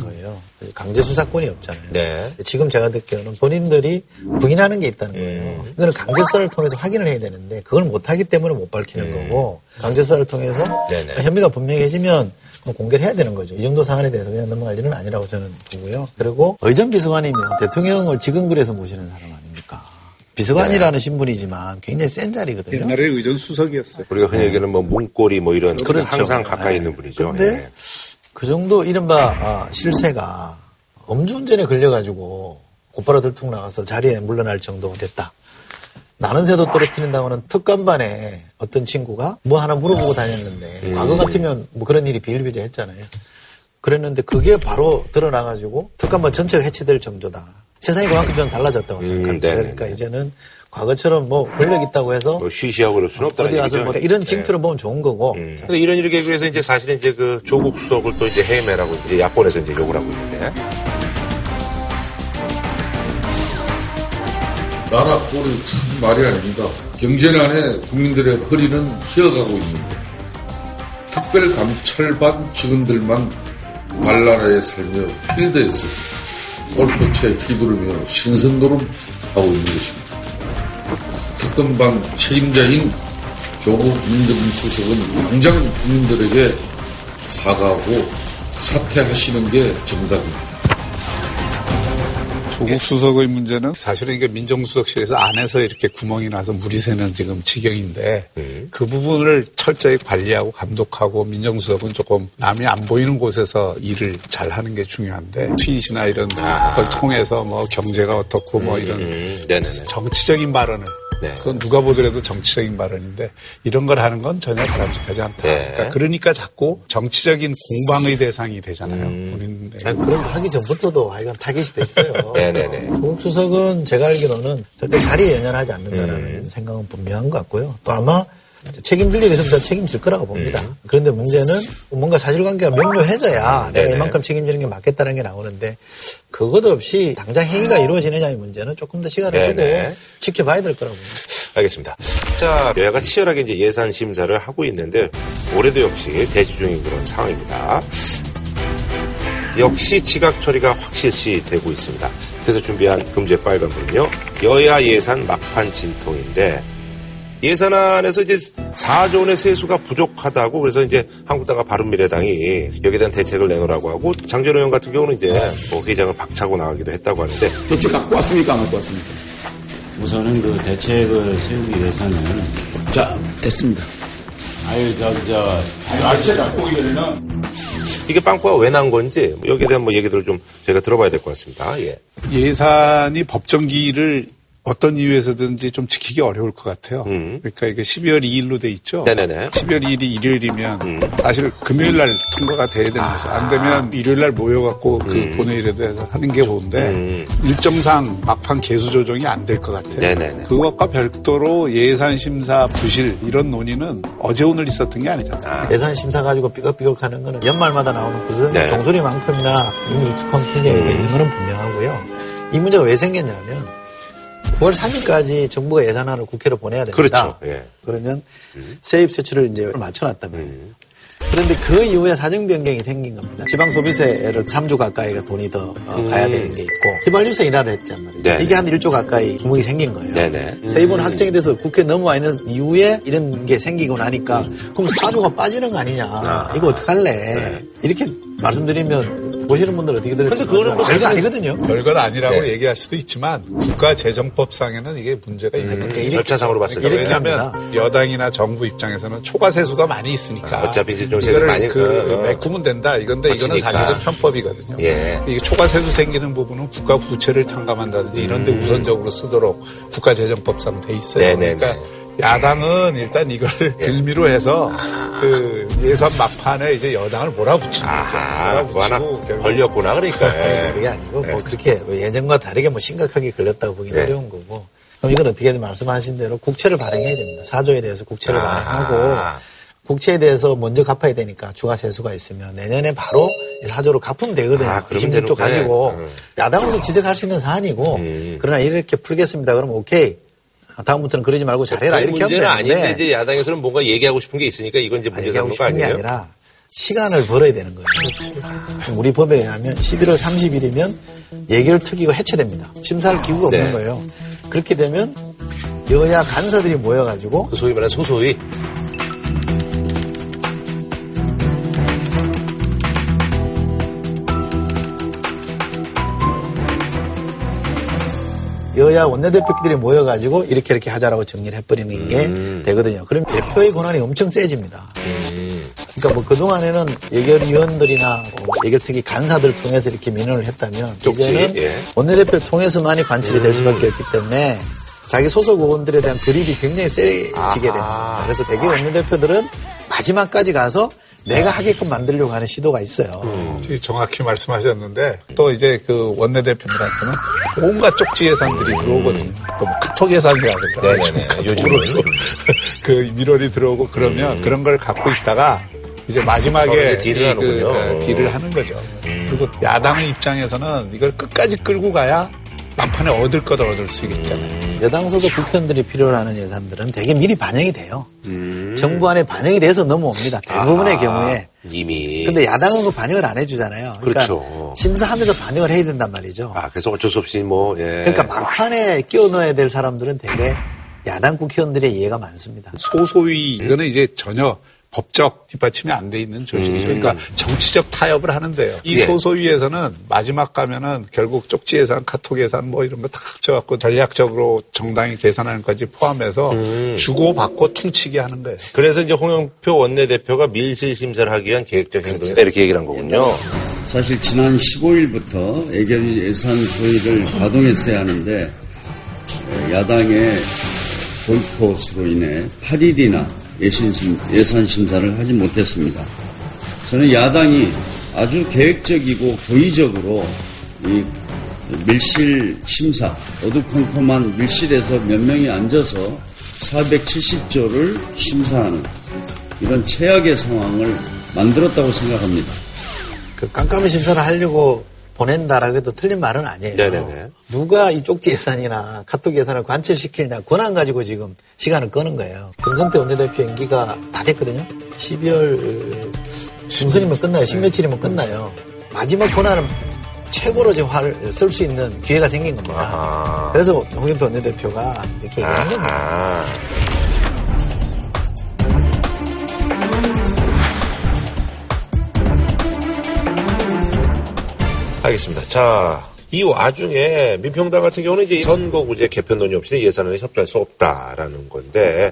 거예요. 강제 수사권이 없잖아요. 네. 지금 제가 듣기로는 본인들이 부인하는 게 있다는 거예요. 음. 이거는 강제 수사를 통해서 확인을 해야 되는데 그걸 못 하기 때문에 못 밝히는 음. 거고 강제 수사를 통해서 네네. 혐의가 분명해지면 뭐 공개를 해야 되는 거죠. 이 정도 사안에 대해서 그냥 넘어갈 일은 아니라고 저는 보고요. 그리고 의전 비서관이면 대통령을 지금 그래서 모시는 사람 아닙니까? 비서관이라는 네. 신분이지만 굉장히 센 자리거든요. 옛날에 의전 수석이었어요. 우리가 흔히 얘기하는 뭐 문고리 뭐 이런 그렇죠. 항상 가까이 네. 있는 분이죠. 근데 네. 그 정도 이른바 아, 실세가 음주운전에 걸려가지고 곧바로 들통 나가서 자리에 물러날 정도가 됐다. 나는 새도 떨어뜨린다고는 특감반에 어떤 친구가 뭐 하나 물어보고 다녔는데 음. 과거 같으면 뭐 그런 일이 비일비재했잖아요. 그랬는데 그게 바로 드러나가지고 특감반 전체가 해체될 정도다. 세상이 그만큼 좀 달라졌다고 음, 생각합니다. 음, 그러니까 이제는 과거처럼 뭐 권력 있다고 해서 뭐 쉬쉬하고 그럴 수는 없다. 어디 가서 뭐 이런 징표를 네. 보면 좋은 거고. 음. 근데 이런 일을 계기 위해서 이제 사실은 이제 그 조국 수석을 또 이제 해매라고 이제 야권에서 이제 욕을 하고 있는데. 나라 꼴이 참 말이 아닙니다. 경제난에 국민들의 허리는 휘어가고 있는데 특별감찰반 직원들만 말나라에 살며 필드에 서 골프채 휘두르며 신선노름 하고 있는 것입니다. 특검방 책임자인 조국 민정수석은 당장 국민들에게 사과하고 사퇴하시는 게 정답입니다. 조국 수석의 문제는 사실은 이게 민정수석실에서 안에서 이렇게 구멍이 나서 물이 새는 지금 지경인데 음. 그 부분을 철저히 관리하고 감독하고 민정수석은 조금 남이 안 보이는 곳에서 일을 잘 하는 게 중요한데 트윗이나 이런 아. 걸 통해서 뭐 경제가 어떻고 뭐 음, 이런 음. 정치적인 발언을 네. 그건 누가 보더라도 정치적인 발언인데 이런 걸 하는 건 전혀 바람직하지 않다. 네. 그러니까, 그러니까, 자꾸 정치적인 공방의 대상이 되잖아요. 음. 아니, 그런 거 하기 전부터도 하여간 타깃이 됐어요. 네네네. 조국 수석은 제가 알기로는 절대 자리에 연연하지 않는다는 음. 생각은 분명한 것 같고요. 또 아마 책임질 일이 있으면 책임질 거라고 봅니다. 음. 그런데 문제는 뭔가 사실관계가 명료해져야 내가 이만큼 책임지는 게 맞겠다는 게 나오는데 그것 없이 당장 행위가 이루어지느냐의 문제는 조금 더 시간을 네네. 두고 지켜봐야 될 거라고 봅니다. 알겠습니다. 자, 여야가 치열하게 이제 예산 심사를 하고 있는데 올해도 역시 대치 중인 그런 상황입니다. 역시 지각 처리가 확실시 되고 있습니다. 그래서 준비한 금제 빨간불은요. 여야 예산 막판 진통인데 예산안에서 이제 4조 원의 세수가 부족하다고 그래서 이제 한국당과 바른미래당이 여기에 대한 대책을 내놓으라고 하고 장재원 의원 같은 경우는 이제 뭐 회장을 박차고 나가기도 했다고 하는데 대책 갖고 왔습니까? 안 갖고 왔습니까? 우선은 그 대책을 세우기 위해서는 자 됐습니다. 아유 저기 저 대책 갖고 오기 전에는 이게 빵꾸가 왜 난 건지 뭐 여기에 대한 뭐 얘기들을 좀 저희가 들어봐야 될 것 같습니다. 예. 예산이 법정기를 어떤 이유에서든지 좀 지키기 어려울 것 같아요. 음. 그러니까 이게 12월 2일로 돼 있죠. 네네네. 12월 2일이 일요일이면 음. 사실 금요일 날 통과가 돼야 되는 아. 거죠. 안 되면 일요일 날 모여갖고 그 음. 본회의라도 해서 하는 게 좋은데 음. 일정상 막판 개수 조정이 안 될 것 같아요. 네네네. 그것과 별도로 예산 심사 부실 이런 논의는 어제 오늘 있었던 게 아니잖아요. 아. 예산 심사 가지고 삐걱삐걱 하는 거는 연말마다 나오는 무슨 네. 종소리만큼이나 이미 익숙한 풍경이 음. 있는 거는 분명하고요. 이 문제가 왜 생겼냐면 9월 3일까지 정부가 예산안을 국회로 보내야 됩니다. 그렇죠. 예. 그러면 음. 세입 세출을 이제 맞춰놨단 말이에요. 음. 그런데 그 이후에 사정 변경이 생긴 겁니다. 지방 소비세를 3조 가까이가 돈이 더 어, 음. 가야 되는 게 있고 휘발유세 인하를 했단 말이에요. 네 이게 한 1조 가까이 구멍이 생긴 거예요. 네네. 세입은 음. 확정이 돼서 국회 넘어와 있는 이후에 이런 게 생기고 나니까 그럼 4조가 빠지는 거 아니냐. 아. 이거 어떡할래. 네. 이렇게 말씀드리면 보시는 분들 어떻게 들을지. 근데 그거는 뭐 별거 아니거든요. 별건 아니라고 네. 얘기할 수도 있지만 국가재정법상에는 이게 문제가 있는 음, 거예요. 절차상으로 봤을 때. 왜냐하면 여당이나 정부 입장에서는 초과 세수가 많이 있으니까. 아, 어차피 이제 좀 세수 많이 그 어. 메꾸면 된다. 이건데 이거는 사실은 편법이거든요. 예. 이게 초과 세수 생기는 부분은 국가 부채를 탕감한다든지 이런데 음. 우선적으로 쓰도록 국가재정법상 돼 있어요. 네네네. 그러니까 야당은 일단 이걸 예. 빌미로 해서 아. 그 예산 막판에 이제 여당을 몰아붙이는 거죠. 몰아붙이고 뭐 걸렸구나 그러니까. 네. 그게 아니고 뭐 네. 그렇게 예전과 다르게 뭐 심각하게 걸렸다고 보기는 네. 어려운 거고. 그럼 이건 어떻게든 말씀하신 대로 국채를 발행해야 됩니다. 사조에 대해서 국채를 아. 발행하고 국채에 대해서 먼저 갚아야 되니까 추가 세수가 있으면 내년에 바로 사조로 갚으면 되거든요. 아, 26조 가지고 음. 야당으로서 지적할 수 있는 사안이고 음. 그러나 이렇게 풀겠습니다. 그러면 오케이. 아, 다음부터는 그러지 말고 잘해라 이렇게 하면 되는데 아닌데 이제 야당에서는 뭔가 얘기하고 싶은 게 있으니까 이건 이제 문제 삼는 거 아니에요? 게 아니라 시간을 벌어야 되는 거예요. 우리 법에 의하면 11월 30일이면 예결 특위가 해체됩니다. 심사할 기구가 없는 네. 거예요. 그렇게 되면 여야 간사들이 모여가지고 그 소위 말하는 소소위 여야 원내대표끼리 모여가지고 이렇게 이렇게 하자라고 정리를 해버리는 게 음. 되거든요. 그럼 대표의 권한이 엄청 세집니다. 음. 그러니까 뭐 그동안에는 예결위원들이나 뭐 예결특위 간사들 통해서 이렇게 민원을 했다면 쪽지, 이제는 예. 원내대표 통해서만이 관찰이 될 음. 수밖에 없기 때문에 자기 소속 의원들에 대한 그립이 굉장히 세지게 됩니다. 그래서 대개 원내대표들은 마지막까지 가서 내가 하게끔 만들려고 하는 시도가 있어요. 음. 정확히 말씀하셨는데 또 이제 그 원내대표들한테는 온갖 쪽지 예산들이 들어오거든요. 또 뭐 카톡 예산이라든가. 요즘으로 그 민원이 들어오고 그러면 음. 그런 걸 갖고 있다가 이제 마지막에 딜을, 그, 그, 딜을 하는 거죠. 음. 그리고 야당의 입장에서는 이걸 끝까지 끌고 가야 막판에 얻을 것을 얻을 수 있겠잖아요. 음. 여당 소속 국회의원들이 필요로 하는 예산들은 되게 미리 반영이 돼요. 음. 정부 안에 반영이 돼서 넘어옵니다. 대부분의 아, 경우에. 이미. 근데 야당은 그 반영을 안 해주잖아요. 그러니까 그렇죠. 심사하면서 반영을 해야 된단 말이죠. 아, 그래서 어쩔 수 없이 뭐, 예. 그러니까 막판에 끼워 넣어야 될 사람들은 되게 야당 국회의원들의 이해가 많습니다. 소소위, 이거는 이제 전혀 법적 뒷받침이 안 돼 있는 조직이죠. 음. 그러니까 정치적 타협을 하는데요. 이 예. 소소위에서는 마지막 가면은 결국 쪽지 예산, 카톡 예산 뭐 이런 거 다 합쳐갖고 전략적으로 정당이 계산하는 것까지 포함해서 음. 주고받고 퉁치게 하는 거예요. 그래서 이제 홍영표 원내대표가 밀실 심사를 하기 위한 계획적 행동이다 이렇게 얘기를 한 거군요. 사실 지난 15일부터 예결위 예산 소위를 가동했어야 하는데 야당의 보이콧으로 인해 8일이나 예산 심사를 하지 못했습니다. 저는 야당이 아주 계획적이고 고의적으로 이 밀실 심사, 어두컴컴한 밀실에서 몇 명이 앉아서 470조를 심사하는 이런 최악의 상황을 만들었다고 생각합니다. 그 깜깜이 심사를 하려고 보낸다라고 해도 틀린 말은 아니에요. 네네네. 누가 이 쪽지 예산이나 카톡 예산을 관철시키느냐 권한 가지고 지금 시간을 끄는 거예요. 김성태 원내대표 임기가 다 됐거든요. 12월 중순이면 끝나요. 10며칠이면 끝나요. 마지막 권한은 최고로 지금 화를 쓸 수 있는 기회가 생긴 겁니다. 아하. 그래서 홍영표 원내대표가 이렇게 얘기한 겁니다. 알겠습니다. 자, 이 와중에 민평당 같은 경우는 이제 선거구제 개편론이 없이 예산을 협조할 수 없다라는 건데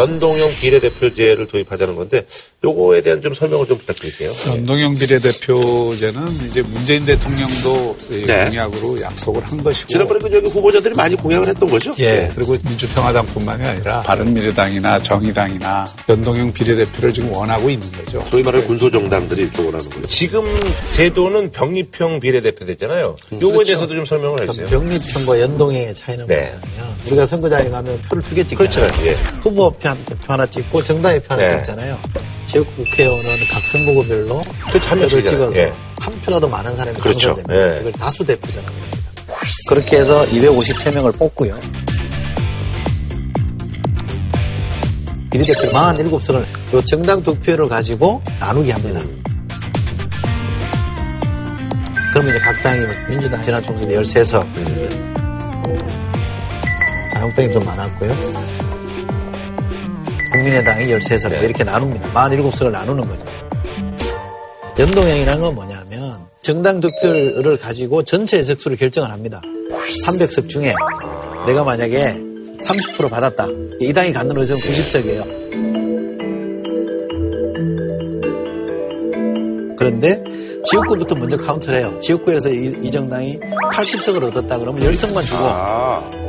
연동형 비례대표제를 도입하자는 건데 요거에 대한 좀 설명을 좀 부탁드릴게요. 연동형 비례대표제는 이제 문재인 대통령도 네. 공약으로 약속을 한 것이고 지난번에 그 여기 후보자들이 많이 공약을 했던 거죠? 예. 네. 그리고 민주평화당뿐만이 아니라 바른미래당이나 정의당이나 연동형 비례대표를 지금 원하고 있는 거죠. 소위 말하는 군소정당들이 이렇게 원하는 거죠. 지금 제도는 병립형 비례대표됐잖아요. 요거에 그렇죠. 대해서도 좀 설명을 해주세요. 병립형과 연동형의 차이는 네. 뭐냐면 우리가 선거장에 가면 표를 두개 찍잖아요. 그렇죠. 예. 후보 표 하나 찍고 정당의 표 하나 네. 찍잖아요. 지역 국회의원은 각 선거구별로 그 표를 찍어서 예. 한 표라도 많은 사람이 그렇죠. 당선되면 예. 이걸 다수 대표잖아요. 그렇게 해서 253명을 뽑고요. 비례대표 47석을 정당 득표를 가지고 나누게 합니다. 그러면 이제 각 당이 민주당 지난 총선에 13석, 자유당이 좀 많았고요. 국민의당이 13석 네. 이렇게 나눕니다. 47석을 나누는 거죠. 연동형이라는 건 뭐냐면 정당 득표를 가지고 전체 석수를 결정을 합니다. 300석 중에 내가 만약에 30% 받았다. 이 당이 갖는 의석은 90석이에요. 그런데 지역구부터 먼저 카운트를 해요. 지역구에서 이, 이 정당이 80석을 얻었다 그러면 10석만 주고 아.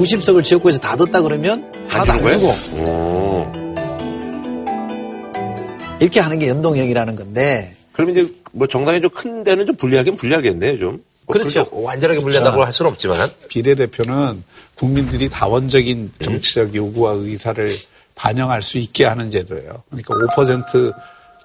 90석을 지역구에서 다 뒀다 그러면 하나도 안 주고. 오. 이렇게 하는 게 연동형이라는 건데. 그러면 이제 뭐 정당이 좀 큰 데는 좀 불리하긴 불리하겠네요, 좀. 뭐 그렇죠. 완전하게 불리하다고 할 수는 없지만. 비례대표는 국민들이 다원적인 정치적 요구와 의사를 반영할 수 있게 하는 제도예요. 그러니까 5%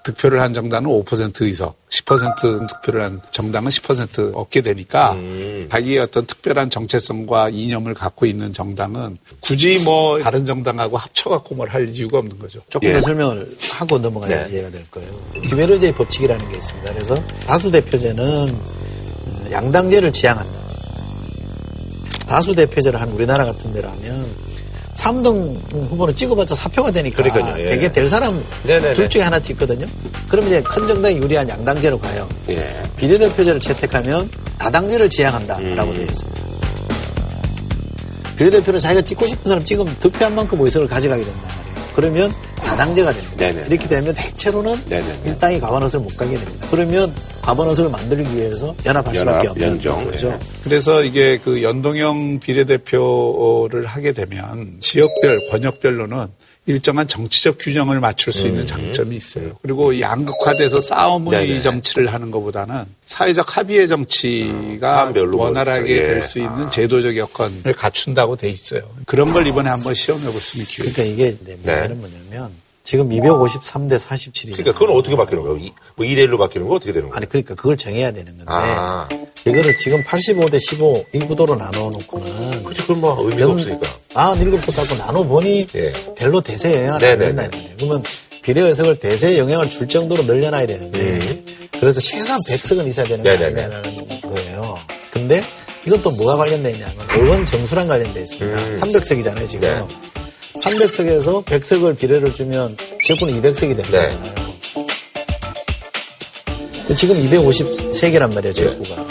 득표를 한 정당은 5% 의석, 10% 득표를 한 정당은 10% 얻게 되니까 음. 자기의 어떤 특별한 정체성과 이념을 갖고 있는 정당은 굳이 뭐 다른 정당하고 합쳐갖고 뭘 할 이유가 없는 거죠. 조금 더 예. 설명을 하고 넘어가야 네. 이해가 될 거예요. 김혜로제의 법칙이라는 게 있습니다. 그래서 다수대표제는 어, 양당제를 지향한다. 다수대표제를 한 우리나라 같은 데라면 3등 후보는 찍어봤자 사표가 되니까 그러니까요, 예. 되게 될 사람 네네네. 둘 중에 하나 찍거든요. 그러면 이제 큰 정당이 유리한 양당제로 가요. 예. 비례대표제를 채택하면 다당제를 지향한다라고 음. 되어 있습니다. 비례대표는 자기가 찍고 싶은 사람 찍으면 득표한 만큼 의석을 가져가게 말이에요. 그러면 다당제가 됩니다. 네네. 이렇게 되면 대체로는 네네. 일당이 과반원수를 못 가게 됩니다. 그러면 과반원수를 만들기 위해서 연합할 수밖에 없는 연정. 거죠. 네. 그래서 이게 그 연동형 비례대표를 하게 되면 지역별, 권역별로는 일정한 정치적 균형을 맞출 수 있는 음. 장점이 있어요. 그리고 양극화돼서 싸움의 네네. 정치를 하는 것보다는 사회적 합의의 정치가 음, 원활하게 예. 될수 있는 아. 제도적 여건을 갖춘다고 돼 있어요. 그런 걸 이번에 한번 시험해 볼 수 있는 기회. 그러니까 이게 네, 문제는 네. 뭐냐면 지금 253대 47이. 그러니까 그건 어떻게 바뀌는 거예요? 뭐 2대 1로 바뀌는 거 어떻게 되는 거예요? 아니 그러니까 그걸 정해야 되는 건데 아. 이거를 지금 85대 15 이 구도로 나눠 놓고는 그렇죠. 그건 뭐 의미가 연, 없으니까. 아, 일곱 붙하고 나눠 보니 예. 별로 대세 영향을 안 된다 그러면 비례 의석을 대세 영향을 줄 정도로 늘려놔야 되는데 음. 그래서 최소한 100석은 있어야 되는 거 아니냐는 거예요. 근데 이건 또 뭐가 관련돼 있냐면 의원 정수랑 관련돼 있습니다. 음. 300석이잖아요, 지금. 네. 300석에서 100석을 비례를 주면 지역구는 200석이 되는 네. 거잖아요. 지금 253개란 말이에요, 지역구가.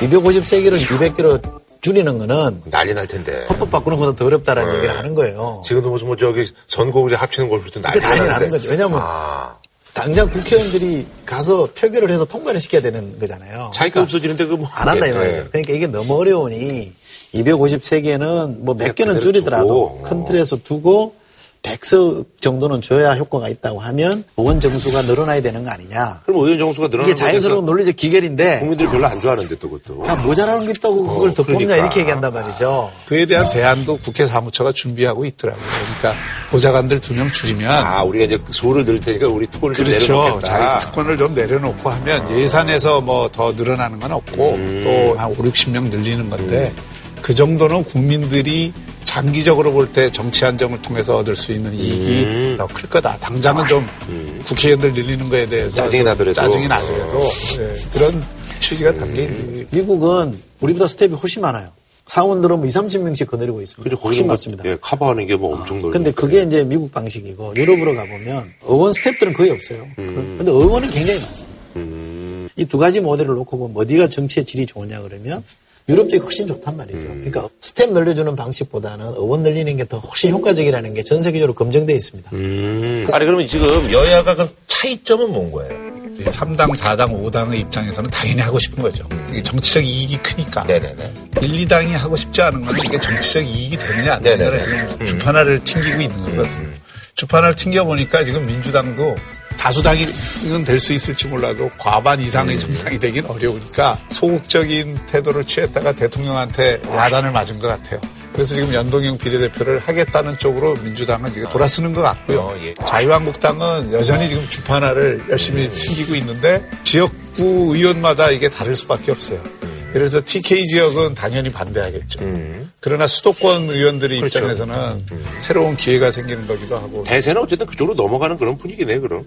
네. 253개를 200개로 줄이는 거는 난리 날 텐데. 헌법 바꾸는 것보다 더 어렵다라는 네. 얘기를 하는 거예요. 지금도 무슨 뭐 저기 선거구제 합치는 걸로 난리, 난리 나는 거죠. 왜냐하면 아. 당장 국회의원들이 가서 표결을 해서 통과를 시켜야 되는 거잖아요. 차이가 그러니까 없어지는데 그거 뭐. 안 한다 이 네. 말이에요. 그러니까 이게 너무 어려우니 253개는 뭐 몇 개는 줄이더라도 큰 틀에서 두고 100석 정도는 줘야 효과가 있다고 하면 의원 정수가 늘어나야 되는 거 아니냐. 그럼 의원 정수가 늘어나는 이게 자연스러운 논리적 기결인데 국민들이 별로 안 좋아하는데 또 그것도. 야, 모자라는 게 있다고 어, 그걸 더 그러니까. 뽑냐 이렇게 얘기한단 말이죠. 그에 대한 대안도 국회 사무처가 준비하고 있더라고요. 그러니까 보좌관들 두 명 줄이면 아 우리가 이제 소를 들 테니까 우리 특권을 그렇죠. 좀 내려놓겠다. 자기 특권을 좀 내려놓고 하면 예산에서 뭐 더 늘어나는 건 없고 음. 또한 5, 60명 늘리는 건데 음. 그 정도는 국민들이 장기적으로 볼 때 정치 안정을 통해서 얻을 수 있는 이익이 음. 더 클 거다. 당장은 좀 음. 국회의원들 늘리는 거에 대해서 짜증이 나더라도 짜증이 나더라도 네. 그런 취지가 담겨 있는 미국은 우리보다 스태프가 훨씬 많아요. 상원들은 뭐 2, 30명씩 거느리고 있습니다. 그렇죠. 훨씬 뭐, 많습니다. 예, 커버하는 게 뭐 엄청 넓어. 근데 그게 이제 미국 방식이고 유럽으로 가보면 의원 스태프들은 거의 없어요. 음. 근데 의원은 굉장히 많습니다. 음. 이두 가지 모델을 놓고 보면 어디가 정치의 질이 좋으냐 그러면 유럽 쪽이 훨씬 좋단 말이죠. 음. 그러니까 스태프 늘려주는 방식보다는 의원 늘리는 게 더 훨씬 효과적이라는 게 전 세계적으로 검증돼 있습니다. 음. 아니 그러면 지금 여야가 그 차이점은 뭔 거예요? 3당, 4당, 5당의 입장에서는 당연히 하고 싶은 거죠. 이게 정치적 이익이 크니까. 네네네. 1, 2당이 하고 싶지 않은 건 이게 정치적 이익이 되느냐 안 되느냐 지금 음. 주판알을 튕기고 있는 거거든요. 음. 주판알을 튕겨보니까 지금 민주당도 다수당은 될 수 있을지 몰라도 과반 이상의 음. 정당이 되긴 어려우니까 소극적인 태도를 취했다가 대통령한테 야단을 맞은 것 같아요. 그래서 지금 연동형 비례대표를 하겠다는 쪽으로 민주당은 지금 돌아서는 것 같고요. 어, 예. 자유한국당은 여전히 지금 주판화를 열심히 챙기고 있는데 지역구 의원마다 이게 다를 수밖에 없어요. 그래서 TK 지역은 당연히 반대하겠죠. 음. 그러나 수도권 의원들의 그렇죠. 입장에서는 음. 새로운 기회가 생기는 거기도 하고. 대세는 어쨌든 그쪽으로 넘어가는 그런 분위기네, 그럼.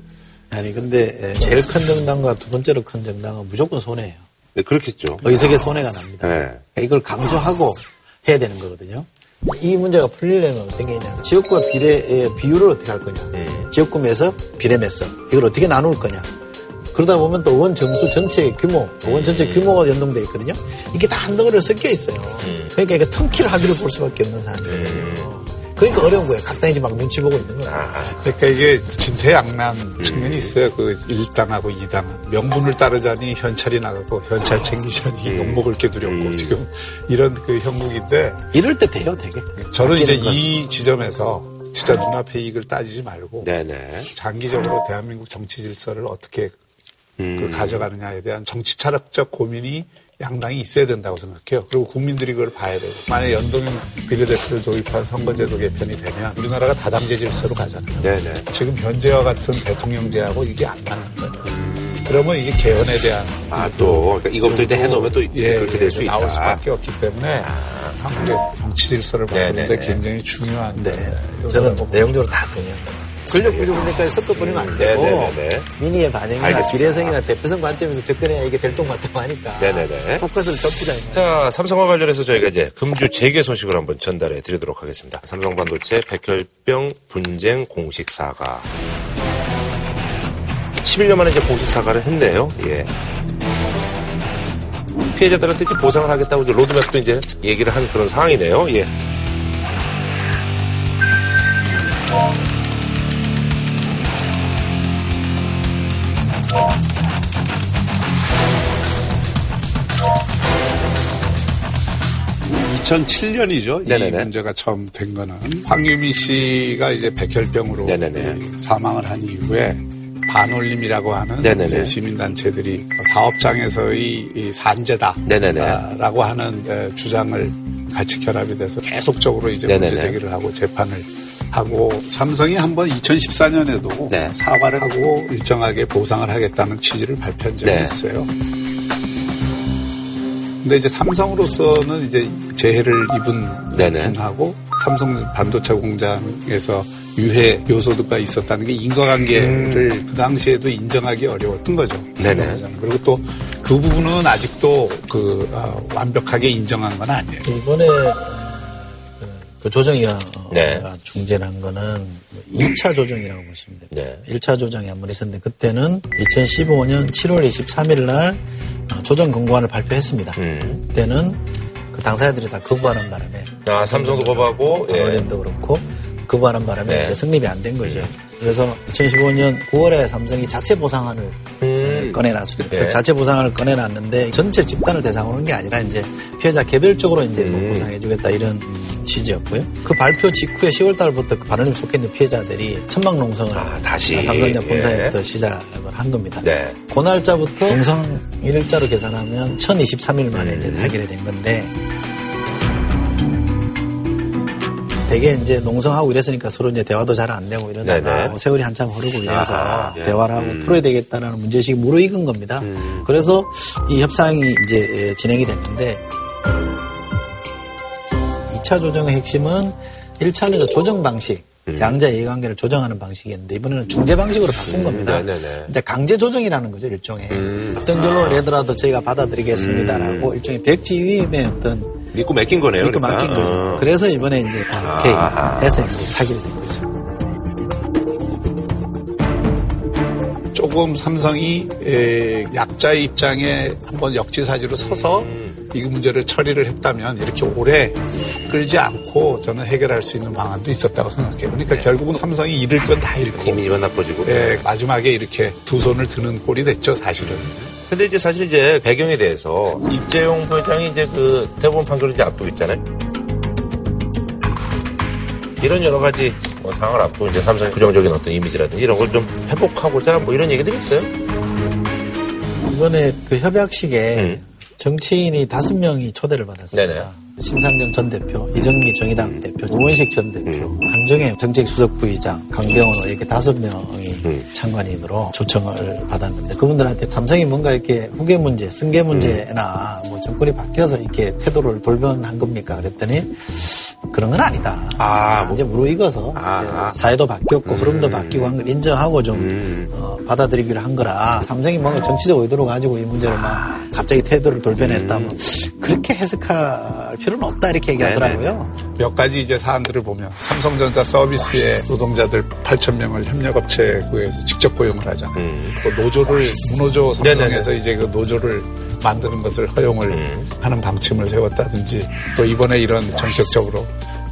아니, 근데 제일 큰 정당과 두 번째로 큰 정당은 무조건 손해예요. 네, 그렇겠죠. 의석의 손해가 납니다. 네. 이걸 감수하고 해야 되는 거거든요. 이 문제가 풀리려면 어떤 게 있냐. 지역구와 비례의 비율을 어떻게 할 거냐. 음. 지역구 매석, 비례 매석. 이걸 어떻게 나눌 거냐. 그러다 보면 또 의원 정수 전체 규모, 의원 전체 규모가 연동돼 있거든요. 이게 다 한 덩어리로 섞여 있어요. 음. 그러니까 이게 텅키를 하기를 볼 수밖에 없는 상황이거든요. 음. 그러니까 어려운 거예요. 각 당이 막 눈치 보고 있는 거예요. 아, 그러니까 이게 진퇴양난 측면이 있어요. 그 1당하고 2당은. 명분을 따르자니 현찰이 나가고 현찰 챙기자니 음. 욕먹을 게 두렵고 음. 지금 이런 그 형국인데. 이럴 때 돼요, 되게. 저는 이제 건. 이 지점에서 진짜 눈앞의 이익을 따지지 말고 네네. 장기적으로 대한민국 정치 질서를 어떻게 음. 그 가져가느냐에 대한 정치 철학적 고민이 양당이 있어야 된다고 생각해요. 그리고 국민들이 그걸 봐야 되고. 만약 연동형 비례대표를 도입한 선거제도 개편이 되면 우리나라가 다당제 질서로 가잖아요. 네네. 지금 현재와 같은 대통령제하고 이게 안 맞는 거예요. 음. 그러면 이게 개헌에 대한 아또 그러니까 이것부터 이제 해놓으면 또 예, 그렇게 될수 있다. 나올 수밖에 없기 때문에 아. 한국의 정치 질서를 바꾸는데 굉장히 중요한. 네. 저는 내용적으로 다 동의합니다. 구조 문제까지 섞어버리면 안 되고 네네네. 민의의 반영이나 알겠습니다. 비례성이나 대표성 관점에서 접근해야 이게 될동말동 하니까 네네네. 포커스를 좁히자. 자 삼성과 관련해서 저희가 이제 금주 재개 소식을 한번 전달해 드리도록 하겠습니다. 삼성 반도체 백혈병 분쟁 공식 사과 11년 만에 이제 공식 사과를 했네요. 예. 피해자들한테 이제 보상을 하겠다고 이제 로드맵도 이제 얘기를 한 그런 상황이네요. 예. 2007년이죠. 네네네. 이 문제가 처음 된 거는 황유미 씨가 이제 백혈병으로 네네네. 사망을 한 이후에 반올림이라고 하는 시민단체들이 사업장에서의 산재다라고 하는 주장을 같이 결합이 돼서 계속적으로 이제 문제 제기를 하고 재판을 하고 삼성이 한번 2014년에도 네. 사과를 하고 일정하게 보상을 하겠다는 취지를 발표한 적이 네. 있어요. 근데 이제 삼성으로서는 이제 재해를 입은 네네. 분하고 삼성 반도체 공장에서 유해 요소가 있었다는 게 인과관계를 음. 그 당시에도 인정하기 어려웠던 거죠. 네네. 그리고 또 그 부분은 아직도 그 어, 완벽하게 인정한 건 아니에요. 이번에 그 조정위가 네. 중재한 거는 2차 조정이라고 보시면 됩니다. 네. 1차 조정이 한 번 있었는데 그때는 2015년 7월 23일 날 어, 조정 권고안을 발표했습니다. 음. 그때는 그 당사자들이 다 거부하는 바람에 아, 삼성도 거부하고 어린도 예. 그렇고 거부하는 바람에 네. 승립이 안 된 거죠. 그래서 2015년 9월에 삼성이 자체 보상안을 음. 꺼내놨습니다. 네. 그 자체 보상을 꺼내놨는데 전체 집단을 대상으로 한 게 아니라 이제 피해자 개별적으로 이제 뭐 음. 보상해주겠다 이런 취지였고요. 그 발표 직후에 10월 달부터 그 반응이 속해 있는 피해자들이 천막 농성을 아, 다시 삼성전 본사에부터 예. 시작을 한 겁니다. 네. 그 날짜부터 농성 일자로 계산하면 1023일 만에 음. 이제 해결이 된 건데 되게 이제 농성하고 이랬으니까 서로 이제 대화도 잘 안 되고 이러다가 뭐 세월이 한참 흐르고 이래서 아, 예. 대화를 하고 음. 풀어야 되겠다라는 문제식이 무르익은 겁니다. 음. 그래서 이 협상이 이제 진행이 됐는데 2차 조정의 핵심은 1차는 조정 방식, 음. 양자 이해관계를 조정하는 방식이었는데 이번에는 중재 방식으로 바꾼 음. 겁니다. 네네네. 이제 강제 조정이라는 거죠 일종의 음. 어떤 결론을 내더라도 저희가 받아들이겠습니다라고 음. 일종의 백지 위임의 어떤 믿고 맡긴 거네요. 믿고 그러니까. 맡긴 거죠. 어. 그래서 이번에 이제 다 오케이 아. 해서 이제 타결이 된 거죠. 조금 삼성이 약자의 입장에 한번 역지사지로 서서 이 문제를 처리를 했다면 이렇게 오래 끌지 않고 저는 해결할 수 있는 방안도 있었다고 생각해요. 그러니까 네. 결국은 삼성이 잃을 건 다 잃고 이미지만 나빠지고 예, 마지막에 이렇게 두 손을 드는 꼴이 됐죠 사실은. 근데 이제 사실 이제 배경에 대해서 입재용 부회장이 이제 그 대법원 판결을 이제 앞두고 있잖아요. 이런 여러 가지 뭐 상황을 앞두고 이제 삼성의 부정적인 어떤 이미지라든지 이런 걸 좀 회복하고자 뭐 이런 얘기들이 있어요. 이번에 그 협약식에 음. 정치인이 다섯 명이 초대를 받았습니다. 네네. 심상정 전 대표, 이정미 정의당 대표, 우원식 전 대표, 음. 한정혜 정책수석 부의장, 강병원 이렇게 다섯 명이 음. 참관인으로 초청을 받았는데 그분들한테 삼성이 뭔가 이렇게 후계 문제, 승계 문제나 음. 뭐 정권이 바뀌어서 이렇게 태도를 돌변한 겁니까? 그랬더니 그런 건 아니다. 아, 이제 무르익어서 아. 이제 사회도 바뀌었고 음. 흐름도 바뀌고 한 걸 인정하고 좀 음. 어, 받아들이기로 한 거라 삼성이 뭔가 정치적 의도로 가지고 이 문제를 막 갑자기 태도를 돌변했다. 뭐 그렇게 해석할 필요는 없다 이렇게 얘기하더라고요. 네네. 몇 가지 이제 사안들을 보면 삼성전자 서비스의 노동자들 8천 명을 협력업체에서 직접 고용을 하잖아요. 음. 또 노조를 무노조 삼성에서 네네네. 이제 그 노조를 만드는 것을 허용을 음. 하는 방침을 세웠다든지 또 이번에 이런 정책적으로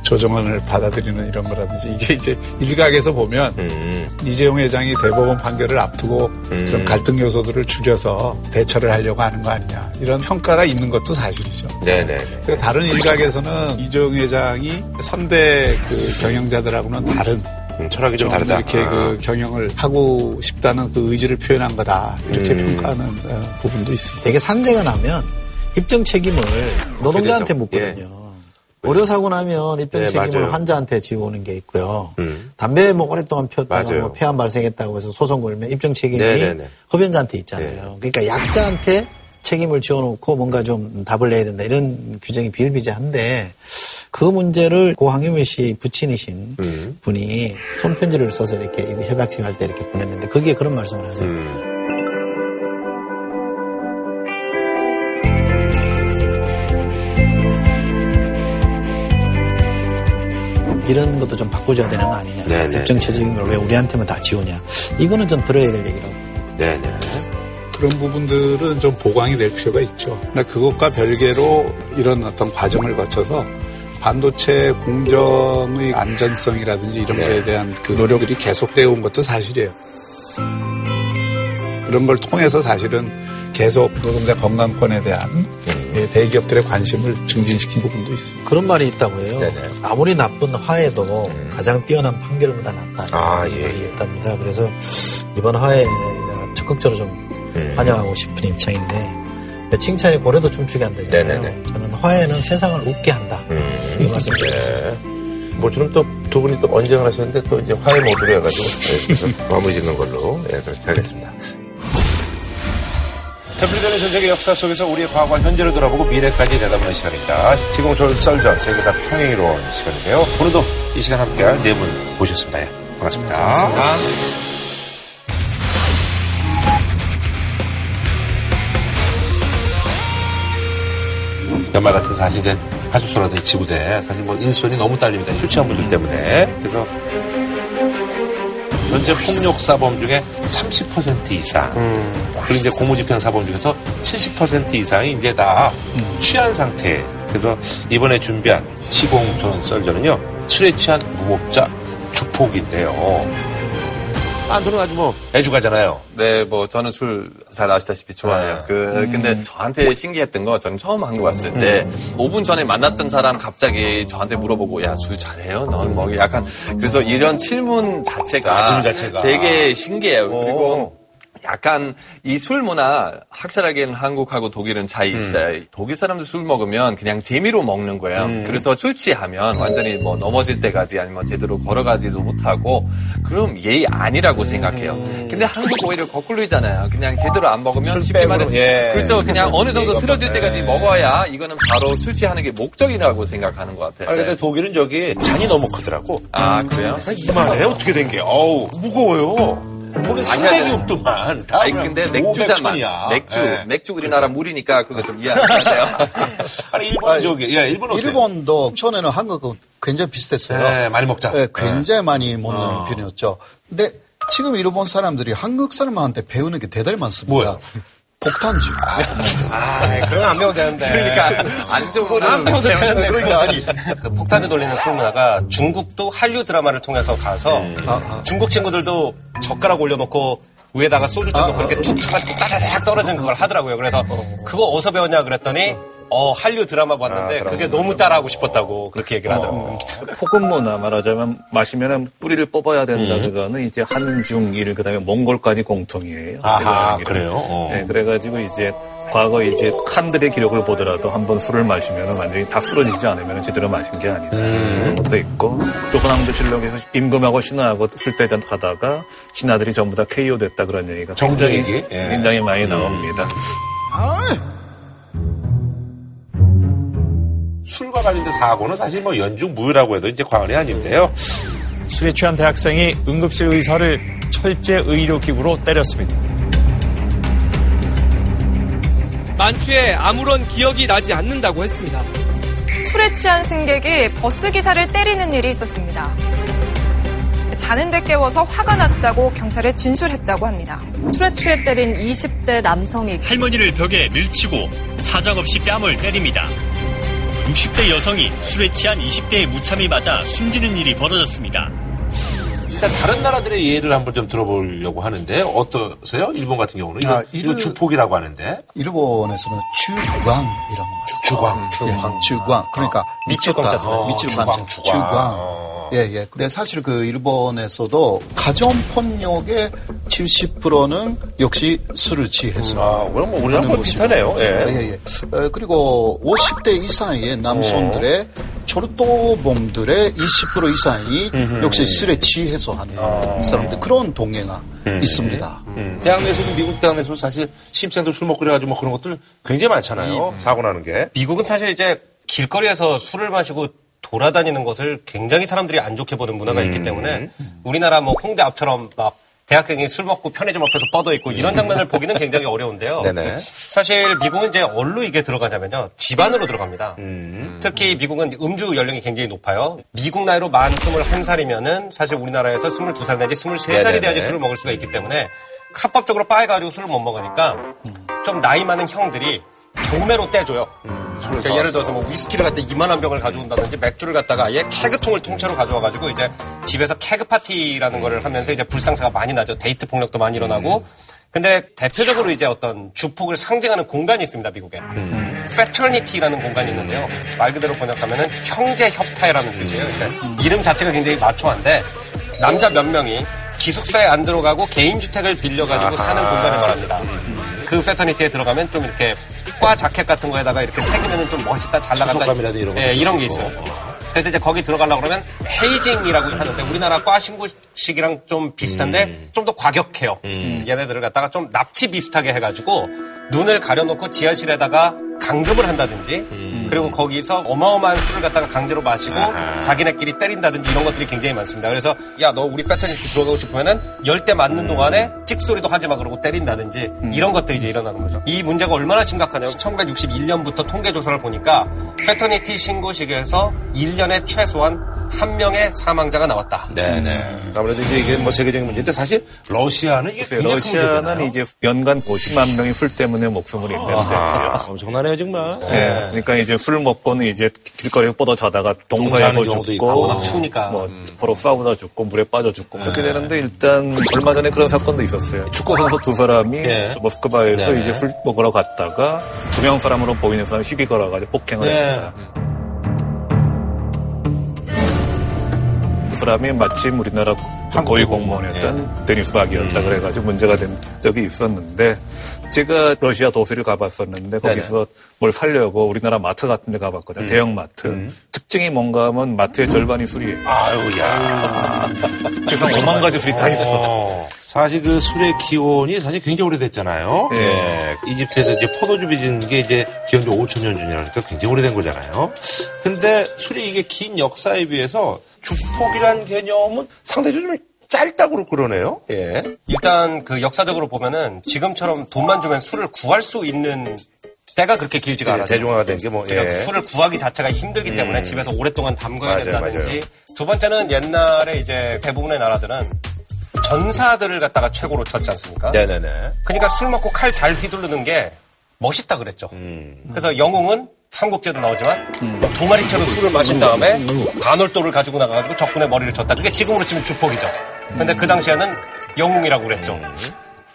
조정안을 받아들이는 이런 거라든지 이게 이제 일각에서 보면 음. 이재용 회장이 대법원 판결을 앞두고 음. 그런 갈등 요소들을 줄여서 대처를 하려고 하는 거 아니냐 이런 평가가 있는 것도 사실이죠. 네네. 그 다른 일각에서는 이재용 회장이 선대 그 경영자들하고는 다른 음, 철학이 좀, 좀 다르다. 이렇게 아. 그 경영을 하고 싶다는 그 의지를 표현한 거다. 이렇게 음. 평가하는 어, 부분도 있습니다. 되게 산재가 나면 입증 책임을 노동자한테 묻거든요. 예. 의료 사고 나면 입증 네, 책임을 맞아요. 환자한테 지고 오는 게 있고요. 음. 담배 뭐 오랫동안 피웠다가 뭐 폐암 발생했다고 해서 소송 걸면 입증 책임이 네네네. 네, 네. 흡연자한테 있잖아요. 네. 그러니까 약자한테 책임을 지어놓고 뭔가 좀 답을 내야 된다 이런 규정이 비일비재한데 그 문제를 고항유미 씨 부친이신 음. 분이 손편지를 써서 이렇게 협약식 할때 이렇게 보냈는데 거기에 그런 말씀을 하세요. 음. 이런 것도 좀 바꿔줘야 되는 거 아니냐. 네네. 입증체적인 걸왜 우리한테만 다 지우냐. 이거는 좀 들어야 될 얘기라고. 네네. 그런 부분들은 좀 보강이 될 필요가 있죠. 그러나 그것과 별개로 이런 어떤 과정을 거쳐서 반도체 공정의 안전성이라든지 이런 네. 거에 대한 그 노력들이 계속되어 온 것도 사실이에요. 그런 걸 통해서 사실은 계속 노동자 건강권에 대한 음. 대기업들의 관심을 증진시킨 부분도 있습니다. 그런 말이 있다고 해요. 네네. 아무리 나쁜 화해도 음. 가장 뛰어난 판결보다 낫다. 아, 예, 말이 예. 있답니다. 그래서 이번 화해가 적극적으로 좀 음. 환영하고 싶은 입장인데 칭찬이 고래도 춤추게 한다잖아요. 네네네. 저는 화해는 세상을 웃게 한다. 음. 이 말씀 드리겠습니다. 네. 뭐처럼 또 두 분이 또 언쟁을 하셨는데 또 이제 화해 모드로 해가지고 네, 마무리 짓는 걸로 네, 그렇게 하겠습니다. 태블릿되는 전 세계 역사 속에서 우리의 과거와 현재를 돌아보고 미래까지 내다보는 시간입니다. 지공철 썰전 세계사 평행 이론 시간인데요. 오늘도 이 시간 함께할 네 분 모셨습니다. 예, 반갑습니다. 반갑습니다. 연말 같은 사실 이제 하수소라든지 지구대 사실 뭐 일손이 너무 딸립니다. 술 취한 분들 때문에. 그래서 현재 폭력 사범 중에 30% 이상 음. 그리고 이제 공무집행 사범 중에서 70% 이상이 이제 다 음. 취한 상태. 그래서 이번에 준비한 시공전 썰전은요 술에 취한 무법자 주폭인데요. 안도는 아주 뭐 애주가잖아요. 네, 뭐 저는 술 잘 아시다시피 좋아해요. 네. 그 음. 근데 저한테 신기했던 거 저는 처음 한국 왔을 때 음. 5분 전에 만났던 사람 갑자기 저한테 물어보고 야 술 잘해요? 넌뭐 약간 그래서 이런 질문 자체가, 아, 질문 자체가. 되게 신기해요. 그리고 약간 이 술 문화 확실하게는 한국하고 독일은 차이 음. 있어요. 음. 독일 사람들 술 먹으면 그냥 재미로 먹는 거예요. 음. 그래서 술 취하면 완전히 뭐 넘어질 때까지 아니면 제대로 걸어가지도 못하고 그럼 예의 아니라고 생각해요. 음. 근데 한국 오히려 거꾸로잖아요. 그냥 제대로 안 먹으면 쉽게 말해 예. 그렇죠. 그냥 어느 정도 쓰러질 때까지 예. 먹어야 이거는 바로 술 취하는 게 목적이라고 생각하는 것 같아요. 아 근데 독일은 저기 잔이 너무 크더라고. 아 그래요? 이만해 어떻게 된 게? 어우 무거워요. 거기 상당히 없더만. 아니 근데 맥주잖아. 맥주. 네. 맥주 우리나라 물이니까 그거 좀 이해하셔야 돼요. 아니 일본 저기 야 일본 일본도 처음에는 한국은 굉장히 비슷했어요. 네, 많이 먹자. 네, 굉장히 네. 많이 먹는 어. 편이었죠. 근데 지금 일본 사람들이 한국 사람한테 배우는 게 대단히 많습니다. 뭐요? 폭탄주. 아, 아 그런 안 배워도 되는데. 그러니까 안쪽으로 안 배워도 되는데. 그러니까 아니. 그 폭탄을 돌리는 술 문화가 중국도 한류 드라마를 통해서 가서 음. 아, 아. 중국 친구들도 젓가락 올려놓고 위에다가 소주잔도 아, 그렇게 툭 쳐가지고 따다닥 떨어지는 그걸 하더라고요. 그래서 어. 그거 어디서 배웠냐 그랬더니 어, 한류 드라마 봤는데 아, 그게 너무 따라하고 싶었다고 그렇게 얘기를 하더라고요. 어. 폭음 문화 말하자면 마시면은 뿌리를 뽑아야 된다. 음. 그거는 이제 한중일 그다음에 몽골까지 공통이에요. 아, 그래요? 어. 네, 그래가지고 이제 과거 이제 칸들의 기록을 보더라도 한번 술을 마시면 완전히 다 쓰러지지 않으면 제대로 마신 게 아니다. 음. 그런 것도 있고 조선왕조실록에서 임금하고 신하하고 술대전 하다가 신하들이 전부 다 KO 됐다 그런 얘기가 정정 얘기 예. 굉장히 많이 음. 나옵니다. 아. 관련된 사고는 사실 뭐 연중 무효라고 해도 이제 과언이 아닌데요. 술에 취한 대학생이 응급실 의사를 철제 의료기구로 때렸습니다. 만추에 아무런 기억이 나지 않는다고 했습니다. 술에 취한 승객이 버스 기사를 때리는 일이 있었습니다. 자는데 깨워서 화가 났다고 경찰에 진술했다고 합니다. 술에 취해 때린 20대 남성이 할머니를 벽에 밀치고 사정없이 뺨을 때립니다. 60대 여성이 술에 취한 20대의 무참히 맞아 숨지는 일이 벌어졌습니다. 일단 다른 나라들의 예를 한번 좀 들어보려고 하는데 어떠세요? 일본 같은 경우는? 이거, 아, 이거 주폭이라고 하는데. 일본에서는 주광이라고 주광, 주광, 주광. 그러니까 미쳤다, 미칠만 주광. 예, 예. 근데 사실 그 일본에서도 가정폭력의 70%는 역시 술을 취해서. 아, 그럼 뭐 우리랑 비슷하네요. 예. 예, 예. 예. 그리고 50대 이상의 남성들의 어. 철도범들의 20% 이상이 음흠. 역시 술에 취해서 하는 아. 사람들 그런 동네가 음. 있습니다. 음. 대학 내에서도 미국 대학 내에서도 사실 심생도 술 먹고 그래가지고 뭐 그런 것들 굉장히 많잖아요. 음. 사고 나는 게. 미국은 사실 이제 길거리에서 술을 마시고 돌아다니는 것을 굉장히 사람들이 안 좋게 보는 문화가 음. 있기 때문에 우리나라 뭐 홍대 앞처럼 막 대학생이 술 먹고 편의점 앞에서 뻗어 있고 이런 장면을 보기는 굉장히 어려운데요. 네네. 사실 미국은 이제 어디로 이게 들어가냐면요. 집안으로 들어갑니다. 음. 특히 미국은 음주 연령이 굉장히 높아요. 미국 나이로 만 21살이면은 사실 우리나라에서 22살 내지 23살이 돼야지 술을 먹을 수가 있기 때문에 합법적으로 바에 가지고 술을 못 먹으니까 좀 나이 많은 형들이 경매로 떼줘요. 음, 그러니까 예를 들어서 뭐 위스키를 갖다 이만한 병을 가져온다든지 맥주를 갖다가 아예 케그통을 통째로 가져와가지고 이제 집에서 케그 파티라는 거를 하면서 이제 불상사가 많이 나죠. 데이트 폭력도 많이 일어나고. 음. 근데 대표적으로 이제 어떤 주폭을 상징하는 공간이 있습니다, 미국에. 음. Fraternity라는 공간이 있는데요. 말 그대로 번역하면은 형제협회라는 뜻이에요. 그러니까 이름 자체가 굉장히 마초한데 남자 몇 명이 기숙사에 안 들어가고 개인주택을 빌려가지고 사는 공간을 말합니다. 그 패터니티에 들어가면 좀 이렇게 과 자켓 같은 거에다가 이렇게 새기면 좀 멋있다, 잘 나간다. 이런, 예, 이런 게 있어요. 그래서 이제 거기 들어가려고 그러면 헤이징이라고 하는데 우리나라 과 신고식이랑 좀 비슷한데 음. 좀더 과격해요. 음. 얘네들을 갖다가 좀 납치 비슷하게 해가지고 눈을 가려놓고 지하실에다가 강금을 한다든지 음. 그리고 거기서 어마어마한 술을 갖다가 강제로 마시고 아하. 자기네끼리 때린다든지 이런 것들이 굉장히 많습니다. 그래서 야 너 우리 패턴니티 들어가고 싶으면은 열대 맞는 음. 동안에 찍소리도 하지 마 그러고 때린다든지 음. 이런 것들이 이제 일어나는 거죠. 이 문제가 얼마나 심각하냐면 1961년부터 통계 조사를 보니까 패터니티 신고식에서 1년에 최소한 한 명의 사망자가 나왔다. 네네. 음. 아무래도 이제 이게 뭐 세계적인 문제인데 사실 러시아는 이게 러시아는 이제 연간 50만 명이 술 때문에 목숨을 잃는데 아, 엄청나네요 정말. 네. 네. 그러니까 이제 술 먹고는 이제 길거리에 뻗어 자다가 동서에서 죽고 막 추우니까 뭐 음. 서로 싸우다 죽고 물에 빠져 죽고 그렇게 네. 되는데 일단 얼마 전에 그런 사건도 있었어요. 축구 선수 두 사람이 네. 모스크바에서 네. 이제 술 먹으러 갔다가 두 명 사람으로 보이는 사람이 시비 걸어가지고 폭행을 네. 했다. 그 사람이 마침 우리나라 고위 공무원이었던 예. 데니스 박이었다 음. 그래가지고 문제가 된 적이 있었는데 제가 러시아 도시를 가봤었는데 거기서 네네. 뭘 살려고 우리나라 마트 같은 데 가봤거든요. 음. 대형 마트. 음. 특징이 뭔가 하면 마트의 절반이 술이에요. 아유, 야. 세상 5만 가지 술이 다 있어. 어. 사실 그 술의 기원이 사실 굉장히 오래됐잖아요. 네. 예. 이집트에서 이제 포도주 빚은 게 이제 기원도 5천 년 전이라니까 굉장히 오래된 거잖아요. 근데 술이 이게 긴 역사에 비해서 주폭이란 개념은 상당히 좀 짧다고 그러네요. 예. 일단 그 역사적으로 보면은 지금처럼 돈만 주면 술을 구할 수 있는 때가 그렇게 길지가 예, 않았어요. 대중화가 된 게 뭐. 그러니까 예. 술을 구하기 자체가 힘들기 음. 때문에 집에서 오랫동안 담궈야 맞아요, 된다든지. 맞아요. 두 번째는 옛날에 이제 대부분의 나라들은 전사들을 갖다가 최고로 쳤지 않습니까? 네네네. 그러니까 술 먹고 칼 잘 휘두르는 게 멋있다 그랬죠. 음. 그래서 영웅은 삼국제도 나오지만 음. 동아리채로 술을 마신 다음에 반월도를 가지고 나가가지고 적군의 머리를 쳤다. 그게 지금으로 치면 주폭이죠. 근데 그 당시에는 영웅이라고 그랬죠.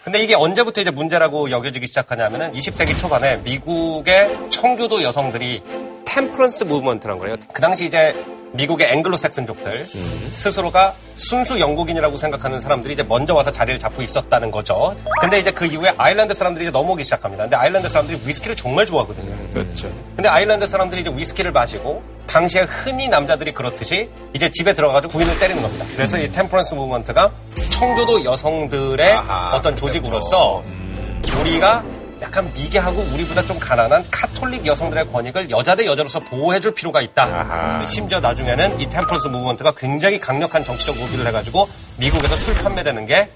근데 이게 언제부터 이제 문제라고 여겨지기 시작하냐면은 20세기 초반에 미국의 청교도 여성들이 템프런스 무브먼트란 거예요. 그 당시 이제 미국의 앵글로색슨족들 음. 스스로가 순수 영국인이라고 생각하는 사람들이 이제 먼저 와서 자리를 잡고 있었다는 거죠. 근데 이제 그 이후에 아일랜드 사람들이 이제 넘어오기 시작합니다. 근데 아일랜드 사람들이 위스키를 정말 좋아하거든요. 그렇죠. 근데 아일랜드 사람들이 이제 위스키를 마시고 당시에 흔히 남자들이 그렇듯이 이제 집에 들어가서 부인을 때리는 겁니다. 그래서 음. 이 temperance movement가 청교도 여성들의 아하, 어떤 조직으로서 그렇죠. 음. 우리가 약간 미개하고 우리보다 좀 가난한 카톨릭 여성들의 권익을 여자 대 여자로서 보호해줄 필요가 있다. 아하. 심지어 나중에는 이 temperance movement가 굉장히 강력한 정치적 무기를 해가지고 미국에서 술 판매되는 게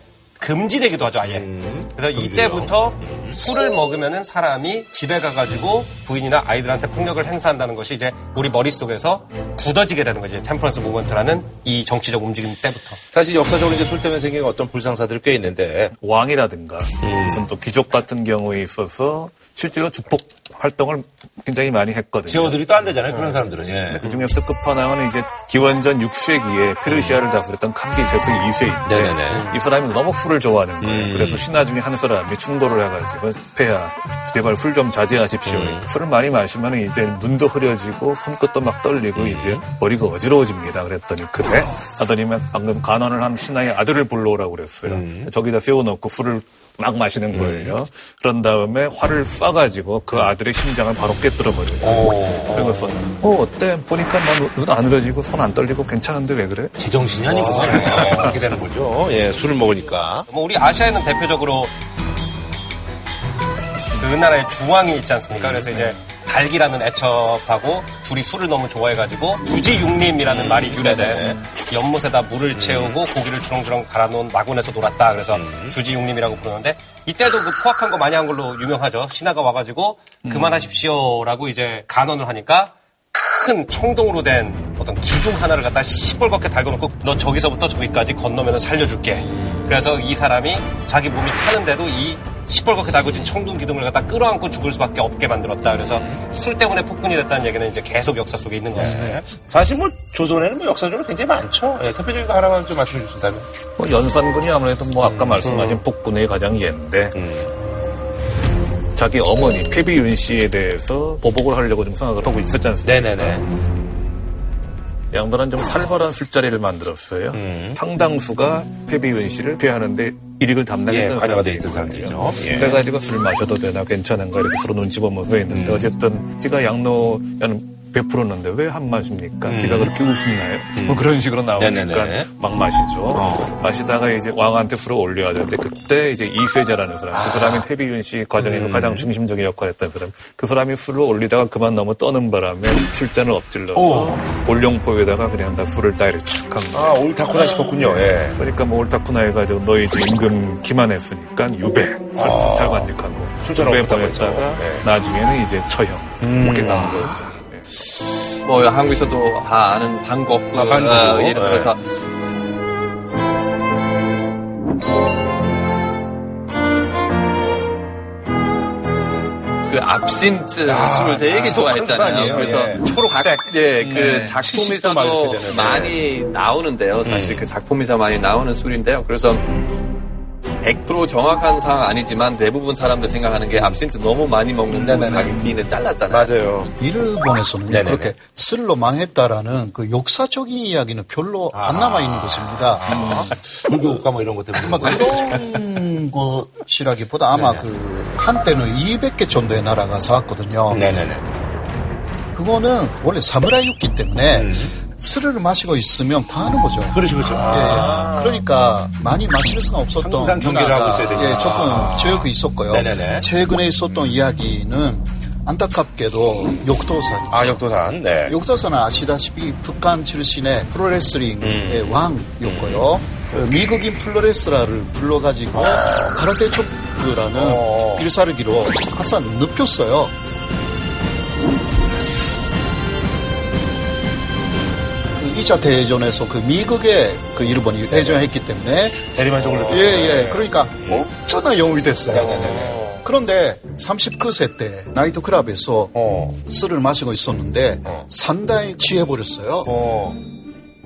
금지되기도 하죠, 아예. 음, 그래서 이때부터 술을 먹으면은 사람이 집에 가가지고 부인이나 아이들한테 폭력을 행사한다는 것이 이제 우리 머릿속에서 굳어지게 되는 거지. temperance movement라는 이 정치적 움직임 때부터. 사실 역사적으로 이제 술 때문에 생긴 어떤 불상사들이 꽤 있는데. 왕이라든가 음. 무슨 또 귀족 같은 경우에 있어서 실제로 주폭 활동을 굉장히 많이 했거든요. 제어들이 또 안 되잖아요. 그런 사람들은. 예. 그 중에서도 끝판왕은 이제 기원전 6세기에 페르시아를 다스렸던 캄비세스 2세인데 네네네. 이 사람이 너무 술을 좋아하는 거예요. 음. 그래서 신하 중에 한 사람이 충고를 해가지고 폐하 제발 술 좀 자제하십시오. 음. 술을 많이 마시면 이제 눈도 흐려지고 손끝도 막 떨리고 음. 이제 머리가 어지러워집니다. 그랬더니 그래 하더니만 방금 간언을 한 신하의 아들을 불러오라고 그랬어요. 음. 저기다 세워놓고 술을 막 마시는 거예요. 음. 그런 다음에 활을 쏴가지고 그 아들의 심장을 바로 깨뜨려 버려요. 어. 그래서 어 어때? 보니까 나눈안 흐려지고 손 안 떨리고 괜찮은데 왜 그래? 제정신이 아니구나. 그렇게 되는 거죠. 예, 술을 먹으니까. 뭐 우리 아시아에는 대표적으로 그 나라의 중앙이 있지 않습니까? 그래서 이제 갈기라는 애첩하고 둘이 술을 너무 좋아해가지고 주지육림이라는 음, 말이 유래된 연못에다 물을 채우고 고기를 주렁주렁 갈아놓은 마군에서 놀았다. 그래서 음. 주지육림이라고 부르는데 이때도 그 포악한 거 많이 한 걸로 유명하죠. 신하가 와가지고 음. 그만하십시오라고 이제 간언을 하니까 큰 청동으로 된 어떤 기둥 하나를 갖다 시뻘겋게 달궈놓고 너 저기서부터 저기까지 건너면 살려줄게. 그래서 이 사람이 자기 몸이 타는데도 이 시뻘겋게 달궈진 청둥 기둥을 갖다 끌어안고 죽을 수밖에 없게 만들었다. 그래서 술 때문에 폭군이 됐다는 얘기는 이제 계속 역사 속에 있는 것 같습니다. 네. 사실 뭐 조선에는 뭐 역사적으로 굉장히 많죠. 예, 대표적인 거 하나만 좀 말씀해 주신다면. 뭐 연산군이 아무래도 뭐 아까 음, 말씀하신 음. 폭군의 가장 옛인데 음. 자기 어머니 패비윤 씨에 대해서 보복을 하려고 좀 생각을 하고 있었지 않습니까? 네네네. 양반은 좀 살벌한 술자리를 만들었어요. 음. 상당수가 패비윤 씨를 피하는데 일익을 담당했던 예, 관여가 돼 있던 사람들이죠. 예. 그래가지고 술 마셔도 되나 괜찮은가 이렇게 서로 눈치 보면서 했는데 음. 어쨌든 제가 양로라는 베풀었는데 왜안 마십니까? 음. 네가 그렇게 웃었나요? 음. 뭐 그런 식으로 나오니까 네네네. 막 마시죠. 어. 마시다가 이제 왕한테 술을 올려야 되는데 그때 이제 이쇠자라는 사람, 그 아. 그 사람이 태비윤 씨 과정에서 음. 가장 중심적인 역할을 했던 사람, 그 사람이 술을 올리다가 그만 너무 떠는 바람에 술잔을 엎질러서 오. 올룡포에다가 그냥 다 술을 따이렇게 착한 거예요. 아, 옳다구나 싶었군요. 예. 그러니까 뭐 옳다구나 해가지고 너희 임금 기만했으니까 유배, 아. 잘 관직하고 유배 보냈다가 네. 나중에는 이제 처형 음. 이렇게 간 거죠. 뭐 한국에서도 다 아는 방곡 아, 방곡 어, 예를 들어서 네. 그 압신트 아, 술을 되게 좋아했잖아요. 그래서 예. 초록색 작, 예, 그 네. 작품에서도 많이 나오는데요. 사실 음. 그 작품에서 많이 나오는 술인데요. 그래서 100% 정확한 상황 아니지만 대부분 사람들 생각하는 게 암신트 너무 많이 먹는데 자기 비는 잘랐잖아요. 맞아요. 일본에서는 그렇게 술로 망했다라는 그 역사적인 이야기는 별로 아. 안 남아 있는 것입니다. 아. 불교국가 뭐 이런 것 때문에 아마 그런 것이라기보다 아마 네네. 그 한때는 200개 정도의 나라가 쌓았거든요. 네네네. 그거는 원래 사무라이였기 때문에 음. 술을 마시고 있으면 당하는 거죠. 그렇죠, 그렇죠. 아. 예, 그러니까 많이 마실 수가 없었던 항상 경계를 하고 있어야 되니까. 예, 조금 제약이 있었고요. 네네네. 최근에 있었던 이야기는 안타깝게도 욕도산. 아, 욕도산. 네. 욕도산은 아시다시피 북한 출신의 프로레슬링의 음. 왕이었고요. 음. 미국인 플로레슬라를 불러가지고 가라테 초프라는 어. 필살기로 항상 눕혔어요. 2차 대전에서 그 미국의 그 일본이 대전했기 때문에 대리만족을 예, 예. 그러니까 엄청난 영웅이 됐어요. 네네네. 그런데 39세 때 나이트 클럽에서 어. 술을 마시고 있었는데 어. 상당히 취해버렸어요. 어.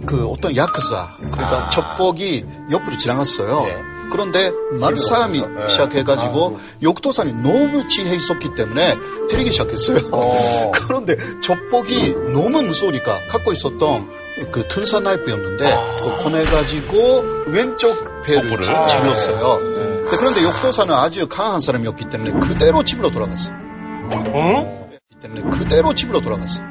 그 어떤 야크자 그러니까 아. 첩복이 옆으로 지나갔어요. 네. 그런데 말싸움이 네. 시작해가지고 아, 욕도산이 너무 취해 있었기 때문에 때리기 시작했어요. 어. 그런데 젖복이 너무 무서우니까 갖고 있었던 그 튼사 나이프였는데 아. 그 꺼내가지고 왼쪽 배를 찔렀어요. 네. 그런데 욕도사는 아주 강한 사람이었기 때문에 그대로 집으로 돌아갔어요. 어? 때문에 그대로 집으로 돌아갔어요.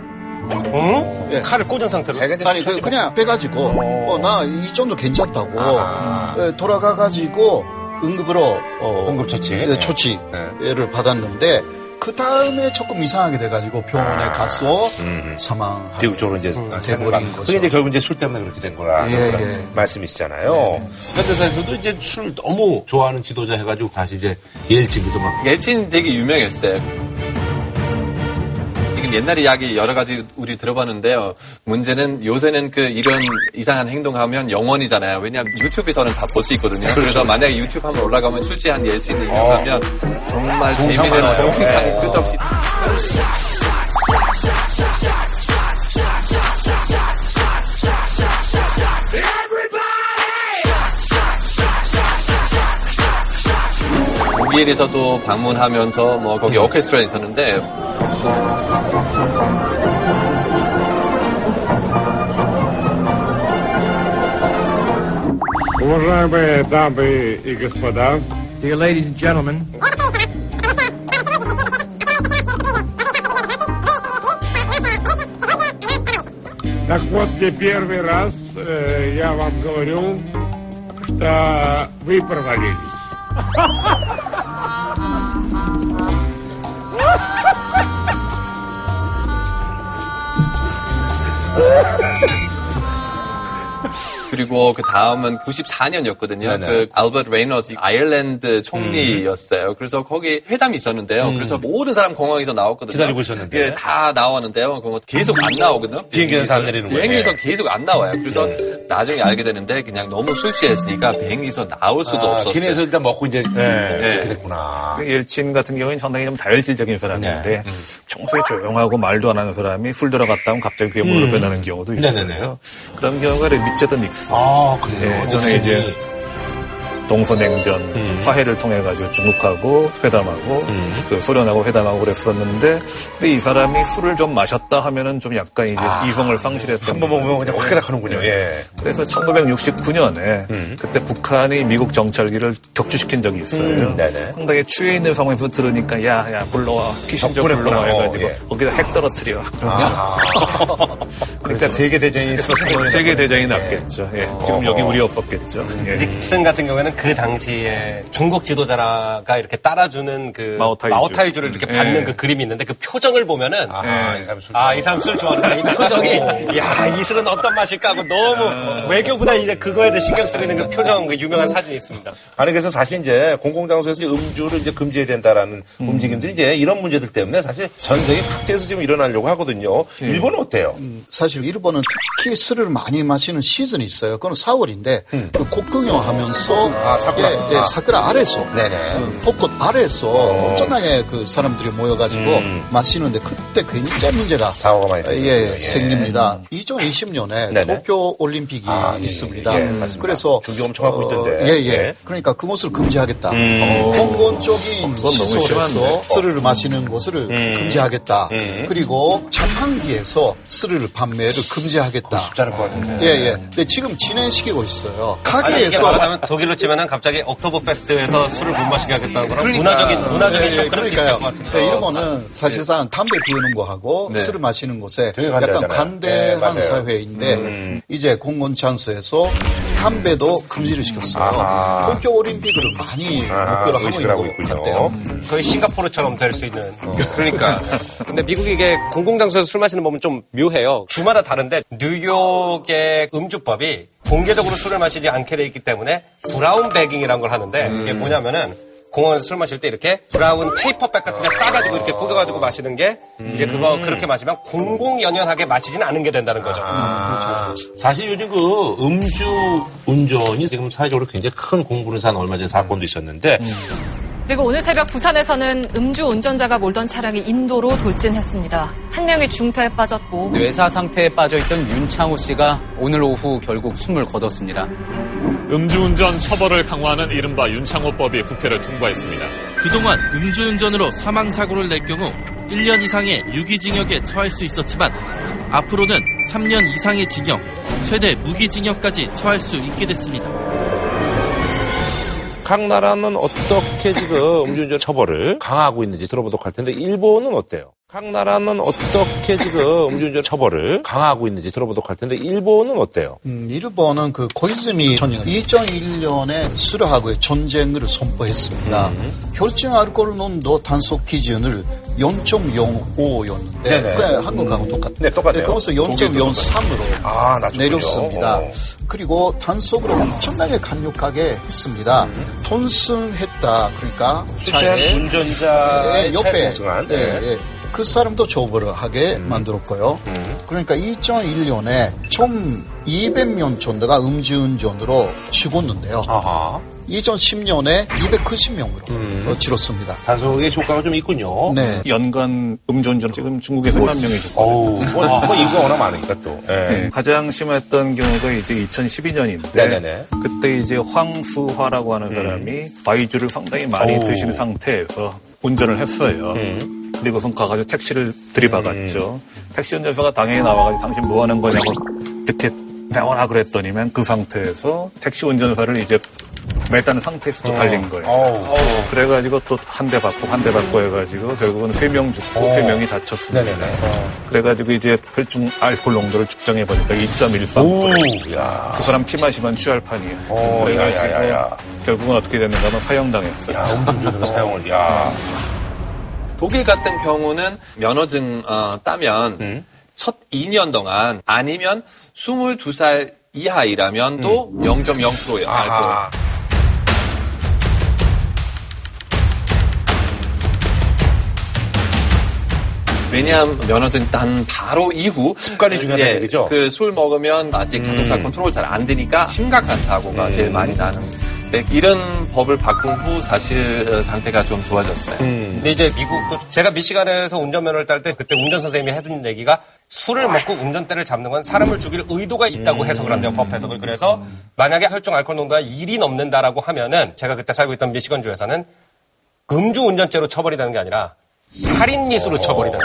어? 예. 칼을 꽂은 상태로? 아니, 그, 그냥 빼가지고, 어, 어나이 정도 괜찮다고, 아. 예, 돌아가가지고, 응급으로, 어, 응급처치. 예, 처치를 네. 받았는데, 그 다음에 조금 이상하게 돼가지고 병원에 아. 가서 음. 사망하게 비극적으로 이제 음, 돼버린 거죠. 그게 이제 결국 이제 술 때문에 그렇게 된 거라 예, 예. 말씀이시잖아요. 네. 현대사에서도 이제 술 너무 좋아하는 지도자 해가지고 다시 이제 옐친도 막 옐친 되게 유명했어요. 옛날 이야기 여러 가지 우리 들어봤는데요. 문제는 요새는 그 이런 이상한 행동하면 영원이잖아요. 왜냐하면 유튜브에서는 다 볼 수 있거든요. 그렇죠. 그래서 만약에 유튜브 한번 올라가면 술 취한 예신을 이용하면 어. 정말 재미있는 동영상이 어. 끝없이 독일에서도 방문하면서 뭐 거기 오케스트라 있었는데 Уважаемые дамы и господа, Dear ladies and gentlemen, Так вот, не первый раз э, я вам говорю, что вы провалились. Ha ha ha! 그리고 그 다음은 94년이었거든요. 네네. 그 알버트 레이놀즈 아일랜드 총리였어요. 음. 그래서 거기 회담이 있었는데요. 음. 그래서 모든 사람 공항에서 나왔거든요. 기다리고 있었는데. 예, 다 나왔는데요. 그거 계속 안 나오거든요. 비행기에서 안 내리는 거예요. 비행기에서 계속 안 나와요. 그래서 네. 나중에 알게 되는데 그냥 너무 술 취했으니까 비행기에서 나올 수도 아, 없었어요. 기내에서 일단 먹고 이제 네. 네. 그렇게 됐구나. 그 엘친 같은 경우는 상당히 좀 다혈질적인 사람인데 네. 음. 평소에 조용하고 말도 안 하는 사람이 술 들어갔다 하면 갑자기 그게 물로 음. 변하는 경우도 있어요. 네네네. 그런 경우가 리처드 닉스. 아, 그래요? 예, 전에 이제 동서냉전 음. 화해를 통해 가지고 중국하고 회담하고 음. 그 소련하고 회담하고 그랬었는데 근데 이 사람이 술을 좀 마셨다 하면은 좀 약간 이제 아. 이성을 상실했던 한 번 먹으면 그냥 확 하는군요. 예. 그래서 1969년에 음. 그때 북한이 미국 정찰기를 격추시킨 적이 있어요. 음. 상당히 취해 있는 상황에서 들으니까 야야 불러와 키신저 불러와 해가지고 예. 거기다 핵 떨어뜨려. 아. 그러니까 세계 대전이 있었으면 세계 대전이 났겠죠. 예. 지금 여기 우리 없었겠죠. 예. 닉슨 같은 경우에는 그 당시에 중국 지도자가 이렇게 따라주는 그 마오타이주. 를 이렇게 받는 예. 그 그림이 있는데 그 표정을 보면은 아, 이 사람 술, 아, 이 사람 술 좋아한다. 이 표정이 야, 이 술은 어떤 맛일까 하고 너무 아. 외교보다 이제 그거에 대해 신경 쓰고 있는 그 표정, 그 유명한 사진이 있습니다. 아니 그래서 사실 이제 공공장소에서 음주를 이제 금지해야 된다라는 음. 움직임들이 이제 이런 문제들 때문에 사실 전 세계 각지에서 지금 일어나려고 하거든요. 음. 일본은 어때요? 음, 사실 일본은 특히 술을 많이 마시는 시즌이 있어요. 그건 4월인데 음. 그 곡궁요 하면서 아, 사쿠라. 예, 예, 사쿠라 아래서 네네. 그 벚꽃 아래서 어. 엄청나게 그 사람들이 모여가지고 음. 마시는데 그때 굉장히 문제가 사고가 많이 예, 예, 생깁니다. 2020년에 네네. 도쿄 올림픽이 아, 있습니다. 예, 예, 그래서 준비 엄청 하고 있던데. 어, 예, 예, 예. 그러니까 그것을 금지하겠다. 음. 공공적인 시설에서 술을 마시는 것을 음. 금지하겠다. 음. 그리고 자판기에서 술을 판매 를 금지하겠다. 쉽지 않을 것 같은데. 예, 예. 근데 지금 진행시키고 있어요. 가게에서 아니, 독일로 치면은 갑자기 옥토버 페스트에서 술을 못 마시게 하겠다는 거랑 그러니까. 문화적인 문화적인 예, 쇼크는 그러니까요. 네, 이런 거는 사실상 담배 피우는 거하고 네. 술을 마시는 곳에 약간 관대한 네, 사회인데 음. 이제 공공장소에서 담배도 금지를 시켰어요. 아하. 도쿄 올림픽을 많이 목표로 하고 있는 것 같아요. 거의 싱가포르처럼 될 수 있는. 어. 그러니까. 근데 미국이 이게 공공장소에서 술 마시는 법은 좀 묘해요. 주마다 다른데 뉴욕의 음주법이 공개적으로 술을 마시지 않게 돼 있기 때문에 brown bagging이라는 걸 하는데 이게 음. 뭐냐면은 공원에서 술 마실 때 이렇게 brown paper bag 같은 데 싸가지고 이렇게 구겨가지고 마시는 게 이제 그거 음. 그렇게 마시면 공공연하게 마시지는 않은 게 된다는 거죠. 아, 그렇죠. 사실 요즘 그 음주 운전이 지금 사회적으로 굉장히 큰 공분을 산 얼마 전 사건도 있었는데 음. 그리고 오늘 새벽 부산에서는 음주 운전자가 몰던 차량이 인도로 돌진했습니다. 한 명이 중태에 빠졌고 뇌사 상태에 빠져있던 윤창호 씨가 오늘 오후 결국 숨을 거뒀습니다. 음주운전 처벌을 강화하는 이른바 윤창호법이 국회를 통과했습니다. 그동안 음주운전으로 사망사고를 낼 경우 1년 이상의 유기징역에 처할 수 있었지만 앞으로는 3년 이상의 징역, 최대 무기징역까지 처할 수 있게 됐습니다. 각 나라는 어떻게 지금 음주운전 처벌을 강화하고 있는지 들어보도록 할 텐데 일본은 어때요? 각 나라는 어떻게 지금 음주운전 처벌을 강화하고 있는지 들어보도록 할 텐데 일본은 어때요? 음, 일본은 그 코이즈미 전쟁 2001년에 수려하고의 전쟁을 선포했습니다. 음. 혈중 알코올 농도 단속 기준을 0.05였는데 네네. 한국하고 음. 똑같아요. 네, 똑같아요. 네, 거기서 0.03으로 아, 내렸습니다. 어. 그리고 단속으로 엄청나게 강력하게 했습니다. 음. 톤승했다. 그러니까 차에 운전자의 옆에 네, 네. 그 사람도 조업을 하게 음. 만들었고요. 음. 그러니까 2001년에 총 200명 정도가 음주운전으로 죽었는데요. 아하. 2010년에 290명으로 음. 치렀습니다. 단속의 효과가 좀 있군요. 네. 연간 음주운전 지금 중국에서 1만 명이. 어우, 뭐, 뭐 이거 워낙 많으니까 또. 네. 네. 가장 심했던 경우가 이제 2012년인데 네네네. 그때 이제 황수화라고 하는 사람이 음. 바이주를 상당히 많이 오. 드신 상태에서 운전을 했어요. 음. 그리고선 가가지고 택시를 들이박았죠. 음. 택시 운전사가 당연히 나와가지고 당신 뭐 하는 거냐고 이렇게 나와라 그랬더니만 그 상태에서 택시 운전사를 이제 매단 상태에서 또 어. 달린 거예요. 어. 그래가지고 또 한 대 받고 한 대 받고 해가지고 결국은 세 명 죽고 세 어. 명이 다쳤습니다. 네네네. 어. 그래가지고 이제 혈중 알코올 농도를 측정해 보니까 2.13. 그 사람 피 마시면 취할 판이에요. 오, 그래가지고 야, 야, 야, 결국은 어떻게 됐는가 하면 사형당했어요. 야, 음주운전 사형을. 야. 독일 같은 경우는 면허증 어, 따면 음? 첫 2년 동안 아니면 22살 이하이라면 또 음. 0.0%예요. 아. 왜냐하면 면허증 딴 바로 이후 습관이 중요하다는 얘기죠. 그 술 먹으면 아직 자동차 음. 컨트롤 잘 안 되니까 심각한 사고가 음. 제일 많이 나는 네, 이런 법을 바꾼 후 사실 상태가 좀 좋아졌어요. 음. 근데 이제 미국도 제가 미시간에서 운전면허를 딸 때 그때 운전 선생님이 해준 얘기가 술을 먹고 운전대를 잡는 건 사람을 죽일 의도가 있다고 음. 해석을 한대요 법 해석을 그래서 만약에 혈중 알코올 농도가 1이 넘는다라고 하면은 제가 그때 살고 있던 미시건주에서는 음주 운전죄로 처벌이 되는 게 아니라 살인 미수로 처벌이 되는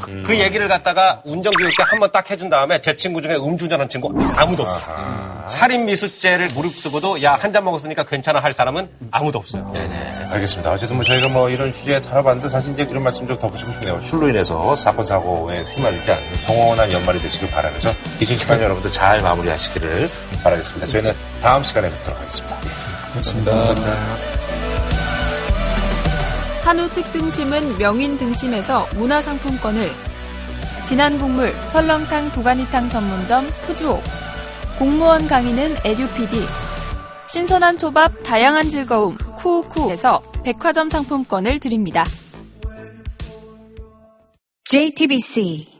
거예요. 그 얘기를 갖다가 운전교육 때 한 번 딱 해준 다음에 제 친구 중에 음주운전한 친구 아무도 없어요. 살인 미수죄를 무릅쓰고도 야 한 잔 먹었으니까 괜찮아 할 사람은 아무도 없어요. 네네. 알겠습니다. 어쨌든 뭐 저희가 뭐 이런 주제에 다뤄봤는데 사실 이제 이런 말씀 좀 덧붙이고 싶네요. 술로 인해서 사건, 사고에 휘말리지 않는 평온한 연말이 되시길 바라면서 2018년 여러분들 잘 마무리하시기를 바라겠습니다. 저희는 다음 시간에 뵙도록 하겠습니다. 고맙습니다. 감사합니다. 한우 특등심은 명인 등심에서 문화상품권을. 진한 국물 설렁탕 도가니탕 전문점 푸주옥. 공무원 강의는 에듀피디. 신선한 초밥 다양한 즐거움 쿠우쿠에서 백화점 상품권을 드립니다. JTBC